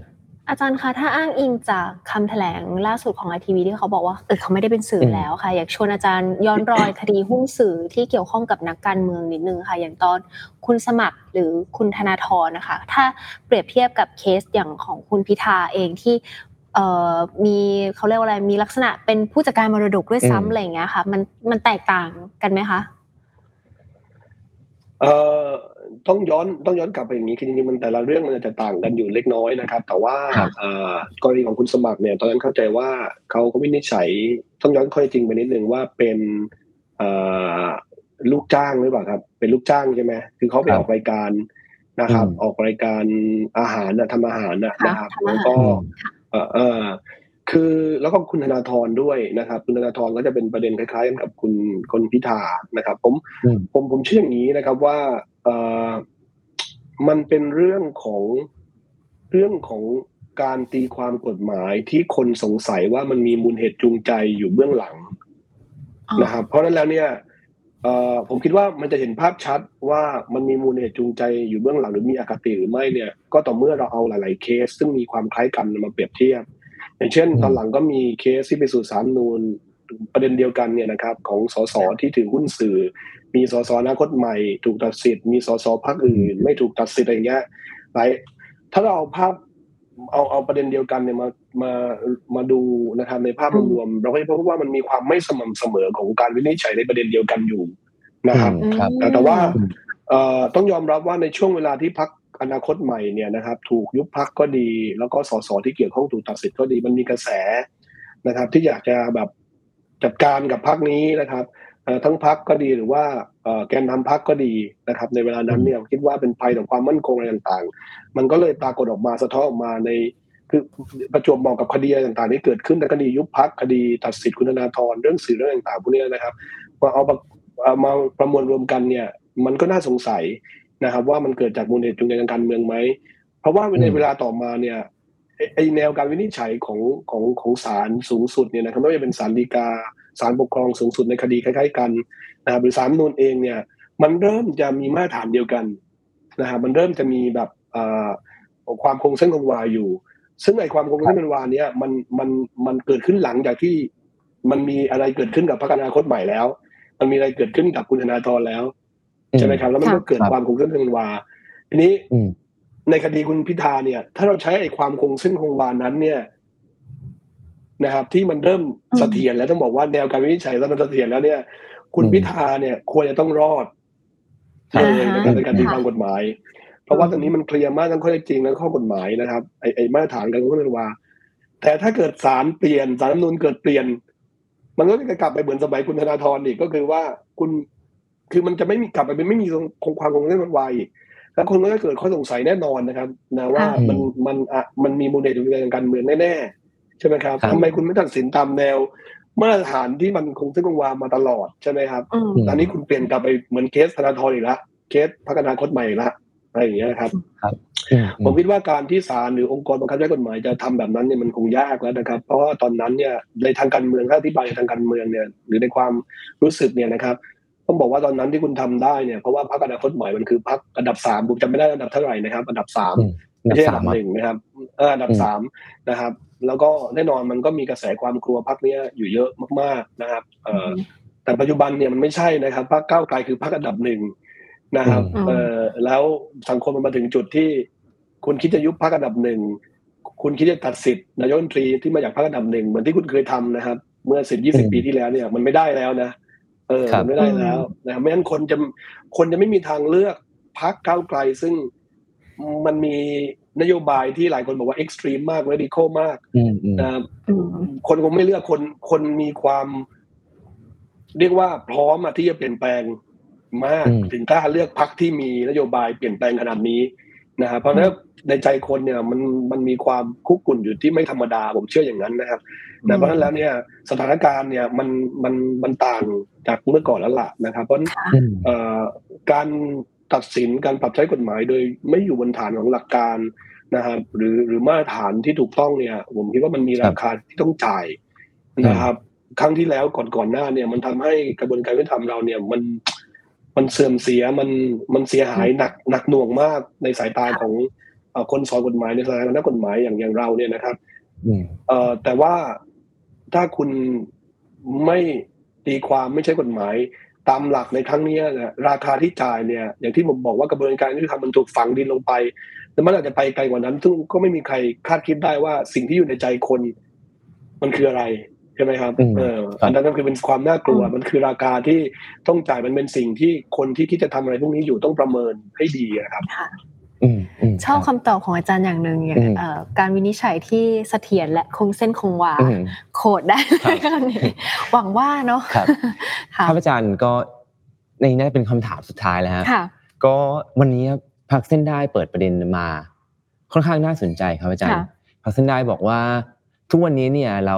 อาจารย์คะถ้าอ้างอิงจากคำแถลงล่าสุดของไอทีวีที่เขาบอกว่าเออเขาไม่ได้เป็นสื่ออมแล้วค่ะ อยากชวนอาจารย์ย้อนรอยคดีหุ้นสื่อที่เกี่ยวข้องกับนักการเมืองนิดนึงค่ะ อย่างตอนคุณสมัครหรือคุณธนาธรนะคะ ถ้าเปรียบเทียบกับเคสอย่างของคุณพิธาเองที่เอ่อ มีเขาเรียกว่าอะไรมีลักษณะเป็นผู้จัดการมรดกด้วยอืมซ้ำอะไรอย่างเงี้ยค่ะ มันมันแตกต่างกันไหมคะเอ่อต้องย้อนต้องย้อนกลับไปอย่างนี้คือจริงๆมันแต่ละเรื่องมันอาจจะต่างกันอยู่เล็กน้อยนะครับ แต่ว่าครับเอ่อกรณีของคุณสมัครเนี่ย ตอนนั้นเข้าใจว่าเขาก็วินิจฉัยต้องย้อนข้อเท็จจริงไปนิดนึงว่าเป็นเอ่อลูกจ้างหรือเปล่าครับ เป็นลูกจ้างใช่ไหมคือเขาไปครับออกรายการนะครับอืมออกรายการอาหารนะทำอาหารนะค่ะนะครับทำอาหารแล้วก็ เอ่อเออคือแล้วก็คุณธนาธรด้วยนะครับ คุณธนาธรก็จะเป็นประเด็นคล้ายๆกันกับคุณคนพิธานะครับ ผมอืมผมผมเชื่ออย่างนี้นะครับว่าเอ่อมันเป็นเรื่องของเรื่องของการตีความกฎหมายที่คนสงสัยว่ามันมีมูลเหตุจูงใจอยู่เบื้องหลังอ๋อนะครับ เพราะฉะนั้นแล้วเนี่ยเอ่อ ผมคิดว่ามันจะเห็นภาพชัดว่ามันมีมูลเหตุจูงใจอยู่เบื้องหลังหรือมีอคติหรือไม่เนี่ยก็ต่อเมื่อเราเอาหลาย ๆ เคส ซึ่งมีความคล้ายกันมาเปรียบเทียบ อย่างเช่น ตอนหลังก็มีเคสที่ไปสู่ศาลรนูญประเด็นเดียวกันเนี่ยนะครับของสสที่ถือหุ้นสื่อ มีสสอนาคตใหม่ ถูกตัดสิทธิ์มีสสพรรคอื่น ไม่ถูกตัดสิทธิ์อะไรเงี้ยหลายถ้าเราเอาภาพเอาเอาประเด็นเดียวกันเนี่ยมา มามาดูนะครับในภาพรวมๆเราก็จะพบว่ามันมีความไม่สม่ำเสมอของการวินิจฉัยในประเด็นเดียวกันอยู่นะครับอืมครับแต่แต่ว่าอืมเอ่อต้องยอมรับว่าในช่วงเวลาที่พักอนาคตใหม่เนี่ยนะครับ ถูกยุบพักก็ดี แล้วก็สสที่เกี่ยวข้องถูกตัดสิทธิ์ก็ดีมันมีกระแสนะครับ ที่อยากจะแบบจัดการกับพักนี้นะครับทั้งพักก็ดีหรือว่าแกนนำพักก็ดีนะครับ ในเวลานั้นเนี่ยคิดว่าเป็นภัยต่อความมั่นคงอะไรต่างๆ มันก็เลยปรากฏออกมาสะท้อนออกมาใน คือประจวบเหมาะกับคดีต่างๆที่เกิดขึ้นในคดียุบพักคดีตัดสิทธิ์คุณธนาธรเรื่องสื่อเรื่องต่างๆพวกนี้นะครับมาเอามาประมวลรวมกันเนี่ย มันก็น่าสงสัยนะครับ ว่ามันเกิดจากมูลเหตุจูงใจทางการเมืองไหมเพราะว่าในเวลาต่อมาเนี่ยไอแนวการวินิจฉัยของของของศาลสูงสุดเนี่ยนะครับไม่ว่าจะเป็นศาลฎีกาศาลปกครองสูงสุดในคดีคล้ายๆกันนะครับหรือศาลนูนเองเนี่ย มันเริ่มจะมีมาตรฐานเดียวกันนะครับมันเริ่มจะมีแบบความคงเส้นคงวาอยู่ ซึ่งไอความคงเส้นคงวาเนี่ยมันมันมันเกิดขึ้นหลังจากที่มันมีอะไรเกิดขึ้นกับพรรคอนาคตใหม่แล้ว มันมีอะไรเกิดขึ้นกับคุณธนาธรแล้วใช่ไหมครับแล้วมันก็เกิดความคงเส้นคงวาทีนี้ในคดีคุณพิธาเนี่ย ถ้าเราใช้ไอ้ความคงเส้นคงวานั้น เนี่ยนะครับ ที่มันเริ่มเสถียรแล้วต้องบอกว่าแนวการวินิจฉัยแล้วมันเสถียรแล้วเนี่ย คุณพิธาเนี่ย ควรจะต้องรอดเลยในการตีความกฎหมายเพ ราะว่าตรงนี้มันเคลียร์มากทั้งข้อเท็จจริงและข้อกฎหมายนะครับไอ้ไอ้มาตรฐานการคุณพิธาแต่ถ้าเกิดศาลเปลี่ยนศาลรัฐมนูลเกิดเปลี่ยน มันก็จะกลับไปเหมือนสมัยคุณธนาธรอีกก็คือว่าคุณคือมันจะไม่มีกลับไปเป็นไม่มีคงความคงเส้นวายอีกแล้วคนก็จะเกิดข้อสงสัยแน่นอนนะครับนะว่ามันมันอะมันมีมูลเหตุจูงใจทางการเมืองแน่ๆใช่ไหมครับทำไมคุณไม่ตัดสินตามแนวมาตรฐานที่มันคงซึ่งคงวามาตลอดใช่ไหมครับตอนนี้คุณเปลี่ยนกลับไปเหมือนเคสธนาธรอีกละเคสพัฒนาคตใหม่ละ อะไรอย่างเงี้ยครับครับ ผมคิดว่าการที่ศาลหรือองค์กรบังคับใช้กฎหมายจะทำแบบนั้นเนี่ยมันคงยากแล้วนะครับ เพราะว่าตอนนั้นเนี่ยในทางการเมืองถ้าอธิบายในทางการเมืองเนี่ยหรือในความรู้สึกเนี่ยนะครับต้องบอกว่าตอนนั้นที่คุณทำได้เนี่ยเพราะว่าพรรคอนาคตใหม่มันคือพรรคอันดับสามผมจำไม่ได้อันดับเท่าไหร่นะครับ อันดับสามไม่ใช่อันดับหนึ่งนะครับเอออันดับสามนะครับ แล้วก็แน่นอนมันก็มีกระแสความกลัวพรรคนี้อยู่เยอะมาก ๆนะครับเออแต่ปัจจุบันเนี่ยมันไม่ใช่นะครับพรรคก้าวไกลคือพรรคอันดับหนึ่ง นะครับเออแล้วสังคมมันมาถึงจุดที่ คุณคิดจะยุบพรรคอันดับหนึ่งคุณคิดจะตัดสิทธิ์นายกรัฐมนตรีที่มาจากพรรคอันดับหนึ่งเหมือนที่คุณเคยทำนะครับ เมื่อสิบยี่สิบปีที่แล้วเนี่ย มันไม่ได้แล้วนะเออไม่ได้แล้วนะไม่งั้นคนจะคนจะไม่มีทางเลือกพักก้าวไกล ซึ่งมันมีนโยบายที่หลายคนบอกว่าเอ็กซ์ตรีมมากเรดิโคมากนะคนคงไม่เลือกคนคนมีความ เรียกว่าพร้อมที่จะเปลี่ยนแปลง มากถึงกล้าเลือกพักที่มีนโยบายเปลี่ยนแปลงขนาดนี้นะครับเพราะฉะนั้นในใจคนเนี่ยมันมันมีความคุกกุ่นอยู่ที่ไม่ธรรมดาผมเชื่ออย่างนั้นนะครับแต่เพราะฉะนั้นแล้วเนี่ยสถานการณ์เนี่ยมันมันมันต่างจากเมื่อก่อนแล้วล่ะนะครับ เพราะการตัดสินการปรับใช้กฎหมายโดยไม่อยู่บนฐานของหลักการนะครับ หรือหรือมาตรฐานที่ถูกต้องเนี่ย ผมคิดว่ามันมีราคาที่ต้องจ่ายนะครับ ครั้งที่แล้วก่อนก่อนหน้าเนี่ย มันทำให้กระบวนการยุติธรรมเราเนี่ยมัน มันเสื่อมเสียมันมันเสียหายหนักหนักหน่วงมากในสายตาของคนสอนกฎหมายในสถานะนักกฎหมายอย่างอย่างเราเนี่ยนะครับเอ่อแต่ว่าถ้าคุณไม่ตีความไม่ใช่กฎหมายตามหลักในครั้งนี้นะราคาที่จ่ายเนี่ย อย่างที่ผมบอกว่ากระบวนการที่ทำมันถูกฝังดินลงไปแล้วมันอาจจะไปไกลกว่านั้น ซึ่งก็ไม่มีใครคาดคิดได้ว่าสิ่งที่อยู่ในใจคน มันคืออะไรใช่ไหมครับเอออันนั้นก็คือเป็นความน่ากลัว มันคือราคาที่ต้องจ่ายมันเป็นสิ่งที่คนที่คิดจะทำอะไรพวกนี้อยู่ต้องประเมินให้ดีนะครับชอบคำตอบของอาจารย์อย่างหนึ่งอย่างการวินิจฉัยที่เสถียรและคงเส้นคงวาโคดได้กันนี้หวังว่าเนาะครับครับอาจารย์ก็ในนี้เป็นคำถามสุดท้ายแล้วครับก็วันนี้พักเส้นได้เปิดประเด็นมา ค่อนข้างน่าสนใจครับอาจารย์พักเส้นได้บอกว่า ทุกวันนี้เนี่ยเรา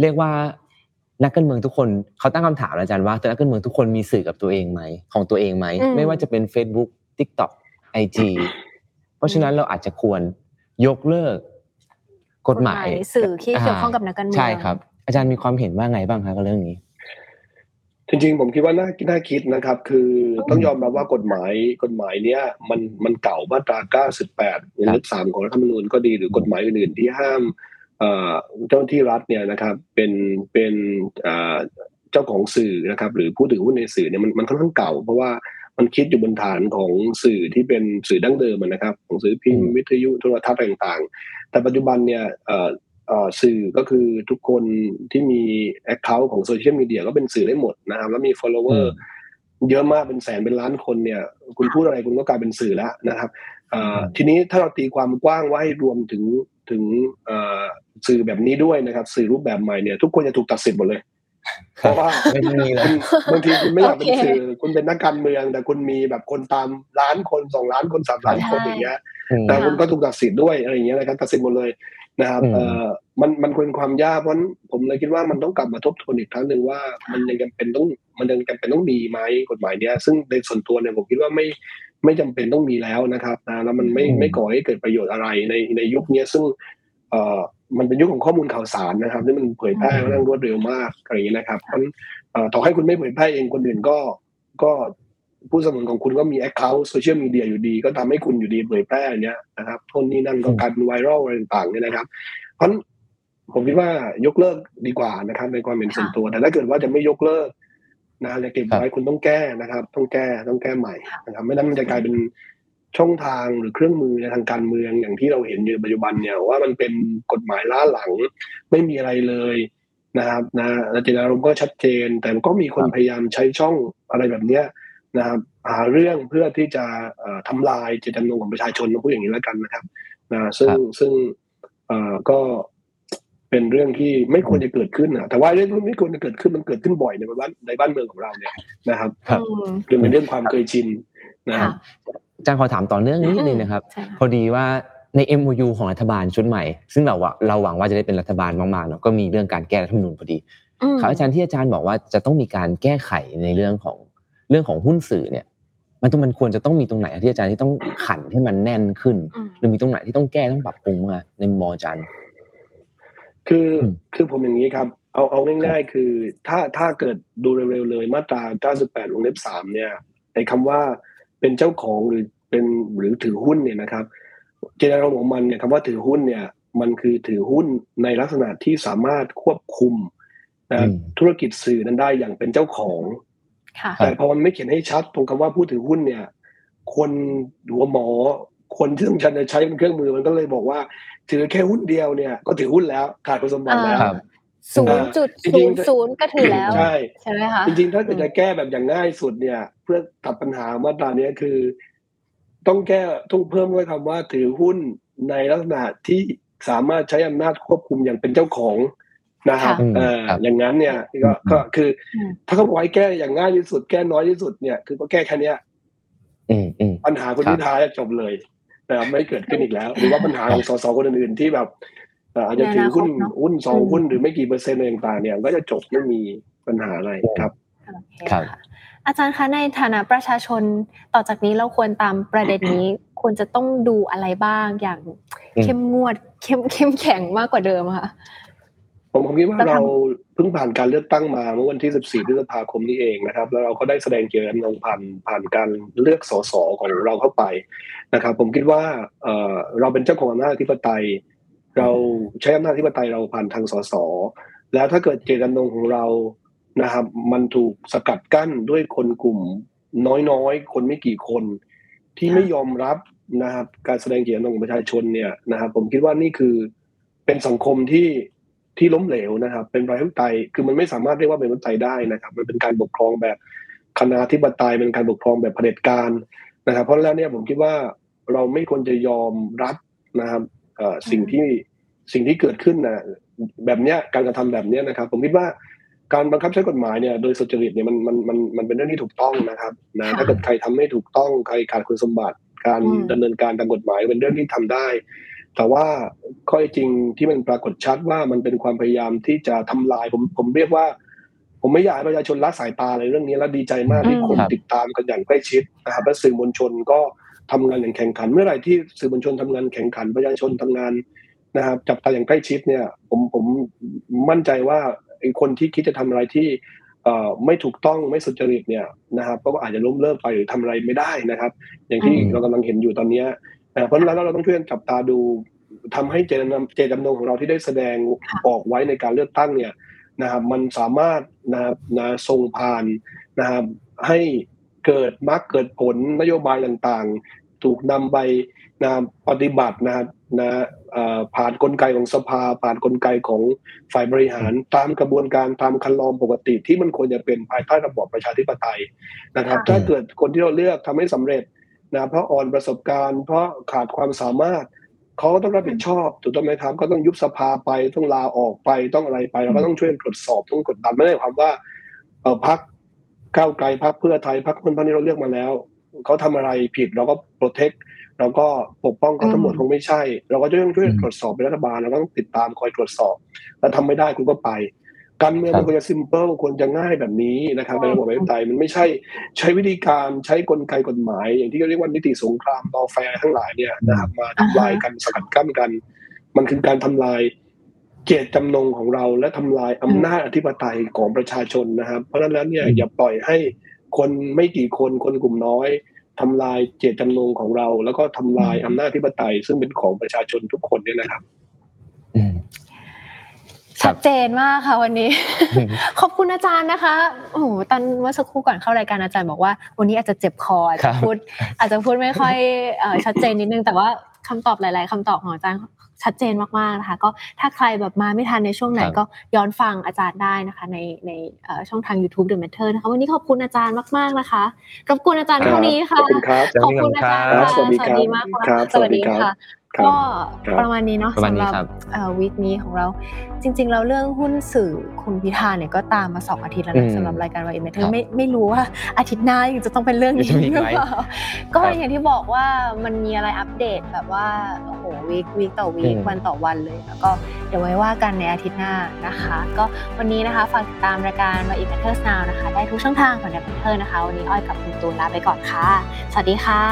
เรียกว่านักการเมืองทุกคนเขาตั้งคำถามอาจารย์ว่านักการเมืองทุกคนมีสื่อกับตัวเองไหมของตัวเองไหมไม่ว่าจะเป็น Facebook TikTok ไอจีเพราะฉะนั้นเราอาจจะควรยกเลิกกฎหมายสื่อที่เกี่ยวข้องกับนักการเมืองใช่ครับ อาจารย์มีความเห็นว่าไงบ้างครับกับเรื่องนี้ จริงๆ ผมคิดว่าน่าน่าคิดนะครับ คือต้องยอมรับว่ากฎหมายกฎหมายเนี้ยมันมันเก่ามาตรา 98วงเล็บ3ของรัฐธรรมนูญก็ดีหรือกฎหมายอื่นๆที่ห้าม เจ้าหน้าที่รัฐเนี่ยนะครับเป็นเป็นเจ้าของสื่อนะครับหรือผู้ถือหุ้นในสื่อเนี่ยมันมันค่อนข้างเก่า เพราะว่ามันคิดอยู่บนฐานของสื่อที่เป็นสื่อดั้งเดิมนะครับ ของสื่อพิมพ์วิทยุโทรทัศน์ต่างๆ แต่ปัจจุบันเนี่ยสื่อก็คือทุกคนที่มี account ของโซเชียลมีเดียก็เป็นสื่อได้หมดนะครับแล้วมี follower เยอะมากเป็นแสนเป็นล้านคนเนี่ย คุณพูดอะไรคุณก็กลายเป็นสื่อแล้วนะครับ ทีนี้ถ้าเราตีความกว้างว่าให้รวมถึงถึงสื่อแบบนี้ด้วยนะครับ สื่อรูปแบบใหม่เนี่ยทุกคนจะถูกตัดสิทธิ์หมดเลยเพราะว่าไม่ต้องมีเลยบางทีคุณไม่อยากเป็นโอเคสื่อคุณเป็นนักการเมือง แต่คุณมีแบบคนตามล้านคนสองล้านคนสามล้านคนใช่อย่างเงี้ยอืมแต่คุณก็ถูกตัดสินด้วยอะไรอย่างเงี้ยนะครับตัดสินหมดเลยนะครับอืมเอ่อมันมันเป็นความยากเพราะฉะนั้นผมเลยคิดว่ามันต้องกลับมาทบทวนอีกครั้งหนึ่งว่ามันยังจำเป็นต้องมันยังจำเป็นต้องมีไหมกฎหมายเนี้ยซึ่งในส่วนตัวเนี่ยผมคิดว่าไม่ ไม่จำเป็นต้องมีแล้วนะครับนะแล้วมันไม่อืมไม่ก่อให้เกิดประโยชน์อะไรในในยุคเนี้ยซึ่งเอ่อมันเป็นยุคของข้อมูลข่าวสารนะครับที่มันเผยแพร่ค่อนข้างรวดเร็วมากอะไรอย่างนี้นะครับเพราะฉะนั้นเอ่อต่อให้คุณไม่เผยแพร่เองคนอื่นก็ก็ผู้สนับสนุนของคุณก็มี account โซเชียลมีเดียอยู่ดี ก็ทำให้คุณอยู่ดีเผยแพร่อันเนี้ยนะครับโทนนี้นั่นก็กลายเป็นไวรัลอะไรต่างๆเนี่ยนะครับ เพราะฉะนั้นผมคิดว่ายกเลิกดีกว่านะครับในความเป็นส่วนตัว แต่ถ้าเกิดว่าจะไม่ยกเลิก นะจะเก็บไว้คุณต้องแก้นะครับ ต้องแก้ต้องแก้ใหม่นะครับไม่นั้นมันจะกลายเป็นช่องทางหรือเครื่องมือในทางการเมืองอย่างที่เราเห็นอยู่ปัจจุบันเนี่ยว่ามันเป็นกฎหมายล้าหลัง ไม่มีอะไรเลยนะครับนะเจตนารมณ์ก็ชัดเจน แต่ก็มีคนพยายามใช้ช่องอะไรแบบเนี้ยนะครับหาเรื่องเพื่อที่จะเอ่อทำลายเจตจำนงของประชาชนนะพูดอย่างนี้แล้วกันนะครับนะซึ่งซึ่งเอ่อก็ เป็นเรื่องที่ไม่ควรจะเกิดขึ้นนะแต่ว่าเรื่องที่ไม่ควรจะเกิดขึ้นมันเกิดขึ้นบ่อยในบ้านในบ้านเมืองของเราเนี่ยนะครับครับอืมเรื่องเป็นเรื่องความเคยชินนะคค่ะรับอาจารย์ขอถามต่อเนื่องนิดนึงนะครับใช่ค่ะพอดีว่าใน MOU ของรัฐบาลชุดใหม่ ซึ่งเราอะเราหวังว่าจะได้เป็นรัฐบาลมากๆเนาะก็มีเรื่องการแก้รัฐธรรมนูญพอดีอืมครับอาจารย์ที่อาจารย์บอกว่าจะต้องมีการแก้ไขในเรื่องของเรื่องของหุ้นสื่อเนี่ย มันต้องมันควรจะต้องมีตรงไหนที่อาจารย์ที่ต้องขันให้มันแน่นขึ้นอืมหรือมีตรงไหนที่ต้องแก้ต้องปรับปรุงมาในมุมมองอาจารย์ คืออมคือผมอย่างนี้ครับ เอาเอาง่ายๆ คือ ถ้าถ้าเกิดดูเร็วๆเลยมาตรา 98 วงเล็บ 3 เนี่ยไอ้คำว่าเป็นเจ้าของหรือเป็นหรือถือหุ้นเนี่ยนะครับเจตนารมณ์ของมันเนี่ยคำว่าถือหุ้นเนี่ย มันคือถือหุ้นในลักษณะที่สามารถควบคุมนะอืมธุรกิจสื่อนั้นได้อย่างเป็นเจ้าของค่ะแต่พอมันไม่เขียนให้ชัดตรงคำว่าผู้ถือหุ้นเนี่ย คนหัวหมอ คนที่ต้องการจะใช้เป็นเครื่องมือมันก็เลยบอกว่า ถือแค่หุ้นเดียวเนี่ยก็ถือหุ้นแล้วขาดคุณสมบัติแล้วครับศูนย์จุดจริศูงนย์ๆศูนย์ก็ถือแล้วใช่ใช่ไหมคะจริงๆถ้าเกิดจะแก้แบบอย่างง่ายสุดเนี่ย เพื่อตัดปัญหามาตราเนี้ยคือ ต้องแก้ต้องเพิ่มด้วยคำว่าถือหุ้นในลักษณะที่สามารถใช้อำนาจควบคุมอย่างเป็นเจ้าของนะครับค่ะเอ่อครับอย่างนั้นเนี่ยก็อืมก็คืออืมถ้าเขาบอกให้แก้อย่างง่ายที่สุดแก้น้อยที่สุดเนี่ย คือก็แก้แค่เนี้ยอืมอืมปัญหาคุณครับพิธาจะจบเลย นะครับไม่เกิดขึ้นอีกแล้ว หรือว่าปัญหาของสสคนอื่นๆที่แบบเอ่ออาจจะถือหุ้นในอนาคตเนอะหุ้นสองอืมหุ้นหรือไม่กี่เปอร์เซ็นต์อะไรต่างๆเนี่ยก็จะจบไม่มีปัญหาอะไรครับโอเคครับค่ะอาจารย์คะในฐานะประชาชนต่อจากนี้เราควรตามประเด็นนี้ควรจะต้องดูอะไรบ้างอย่างอืมเข้มงวดเข้มเข้มแข็งมากกว่าเดิมค่ะ ผมผมคิดว่าแล้วทำเราเพิ่งผ่านการเลือกตั้งมาเมื่อวันที่ 14 พฤษภาคมนี้เองนะครับ แล้วเราก็ได้แสดงเจตจำนงผ่านผ่านการเลือกสสของเราเข้าไปนะครับ ผมคิดว่าเอ่อเราเป็นเจ้าของอำนาจอธิปไตย เราใช้อำนาจอธิปไตยเราผ่านทางสสแล้วถ้าเกิดเจตจำนงของเรานะครับ มันถูกสกัดกั้นด้วยคนกลุ่มน้อยๆ คนไม่กี่คน ที่ไม่ยอมรับนะครับ การแสดงเจตจำนงของประชาชนเนี่ยนะครับ ผมคิดว่านี่คือเป็นสังคมที่ ที่ล้มเหลวนะครับ เป็นประชาธิปไตยคือมันไม่สามารถเรียกว่าเป็นประชาธิปไตยได้นะครับ มันเป็นการปกครองแบบคณาธิปไตยเป็นการปกครองแบบเผด็จการนะครับ เพราะฉะนั้นเนี่ยผมคิดว่าเราไม่ควรจะยอมรับนะครับเอ่อสิ่งที่สิ่งที่เกิดขึ้นนะแบบเนี้ยการกระทำแบบเนี้ยนะครับ ผมคิดว่าการบังคับใช้กฎหมายเนี่ยโดยสุจริตเนี่ยมันมันมันมันเป็นเรื่องที่ถูกต้องนะครับนะค่ะถ้าเกิดใครทำไม่ถูกต้องใครขาดคุณสมบัติ การอืมดำเนินการตามกฎหมายเป็นเรื่องที่ทำได้ แต่ว่าข้อเท็จจริงที่มันปรากฏชัดว่ามันเป็นความพยายามที่จะทำลายผมผมเรียกว่า ผมไม่อยากให้ประชาชนละสายตาในเรื่องนี้และดีใจมากที่อืมคนครับติดตามกันอย่างใกล้ชิดนะครับและสื่อมวลชนก็ทำงานอย่างแข่งขัน เมื่อไหร่ที่สื่อมวลชนทำงานแข่งขันประชาชนทำงานนะครับจับตาอย่างใกล้ชิดเนี่ย ผมผมมั่นใจว่าไอ้คนที่คิดจะทำอะไรที่เอ่อไม่ถูกต้องไม่สุจริตเนี่ยนะครับก็อาจจะล้มเลิกไปหรือทำอะไรไม่ได้นะครับ อย่างที่อืมเรากำลังเห็นอยู่ตอนเนี้ยนะ เพราะฉะนั้นแล้วเราต้องช่วยกันจับตาดูทำให้เจตนำเจตจำนงของเราที่ได้แสดงออกไว้ในการเลือกตั้งเนี่ยนะครับมันสามารถนะครับนะส่งผ่านนะครับให้เกิดมรรคเกิดผลนโยบายต่างๆ ถูกนำไปนะปฏิบัตินะครับนะเอ่อผ่านกลไกของสภา ผ่านกลไกของฝ่ายบริหาร ตามกระบวนการตามคันลองปกติที่มันควรจะเป็นภายใต้ระบอบประชาธิปไตยนะครับค่ะถ้าเกิดคนที่เราเลือกทำให้สำเร็จ นะเพราะอ่อนประสบการณ์ เพราะขาดความสามารถเขาต้องรับผิดชอบถูกต้องไหมครับก็ต้องยุบสภาไปต้องลาออกไปต้องอะไรไปเราก็ต้องช่วยกันตรวจสอบต้องกดดันไม่ได้ความว่าเออพักก้าวไกลพักเพื่อไทยพักคนพักนี้เราเลือกมาแล้วเขาทำอะไรผิดเราก็โปรเทคเราก็ปกป้องเขาทั้งหมดคงไม่ใช่ เราก็จะต้องช่วยตรวจสอบเป็นรัฐบาลเราก็ต้องติดตามคอยตรวจสอบ แล้วทำไม่ได้คุณก็ไป การเมืองมันควรจะ simple ควรจะง่ายแบบนี้นะครับในระบบประชาธิปไตยมันไม่ใช่ใช้วิธีการใช้กลไกกฎหมาย อย่างที่เรียกว่านิติสงคราม lawfare ทั้งหลายเนี่ยนะครับมาทำลายกันสกัดกั้นกัน มันคือการทำลายเจตจำนงของเราและทำลายอำนาจอธิปไตยของประชาชนนะครับ เพราะฉะนั้นเนี่ยอย่าปล่อยให้คนไม่กี่คนคนกลุ่มน้อยทำลายเจตจำนงของเรา แล้วก็ทำลายอำนาจอธิปไตย ซึ่งเป็นของประชาชนทุกคนเนี่ยนะครับอืม ชัดเจนมากค่ะวันนี้ ขอบคุณอาจารย์นะคะโอ้โหตอนเมื่อสักครู่ก่อนเข้ารายการอาจารย์บอกว่า วันนี้อาจจะเจ็บคออาจครัจะบพูดอาจจะพูดไม่ค่อยเอ่อชัดเจนนิดนึงแต่ว่าคำตอบหลาย ๆคำตอบของอาจารย์ชัดเจนมากๆนะคะก็ถ้าใครแบบมาไม่ทันในช่วงไหนครับก็ย้อนฟังอาจารย์ได้นะคะ ในในเอ่อช่องทาง YouTube The Matter นะคะวันนี้ขอบคุณอาจารย์มากๆนะคะรบกวนอาจารย์เท่านี้ขค่ะอบคุณครับขอบคุณอาจารย์ครัค่ะบสวัสดีครับมากค่ะครับสวัสดีสวัสดีครัค่ะบครับก็ครับประมาณนี้เนาะประมาณนี้ครับสำหรับเอ่อ week นี้ของเรา จริงๆแล้วเรื่องหุ้นสื่อคุณพิธาเนี่ยก็ตามมาสองอาทิตย์แล้วอืมนะสำหรับรายการ Why It Matter ครับไม่ไม่รู้ว่าอาทิตย์หน้ายังจะต้องเป็นเรื่องนี้จะมีอีกหรือไหมเปล่าก็ครับอย่างที่บอกว่ามันมีอะไรอัปเดตแบบว่าโอ้โห week week ต่อ week อืมวันต่อวันเลยแล้วก็เดี๋ยวไว้ว่ากันในอาทิตย์หน้านะคะ ก็วันนี้นะคะฝากติดตามรายการ Why It Matter Now นะคะ ได้ทุกช่องทางของ The MATTER นะคะ วันนี้อ้อยกับคุณตูนลาไปก่อนค่ะ สวัสดีค่ะ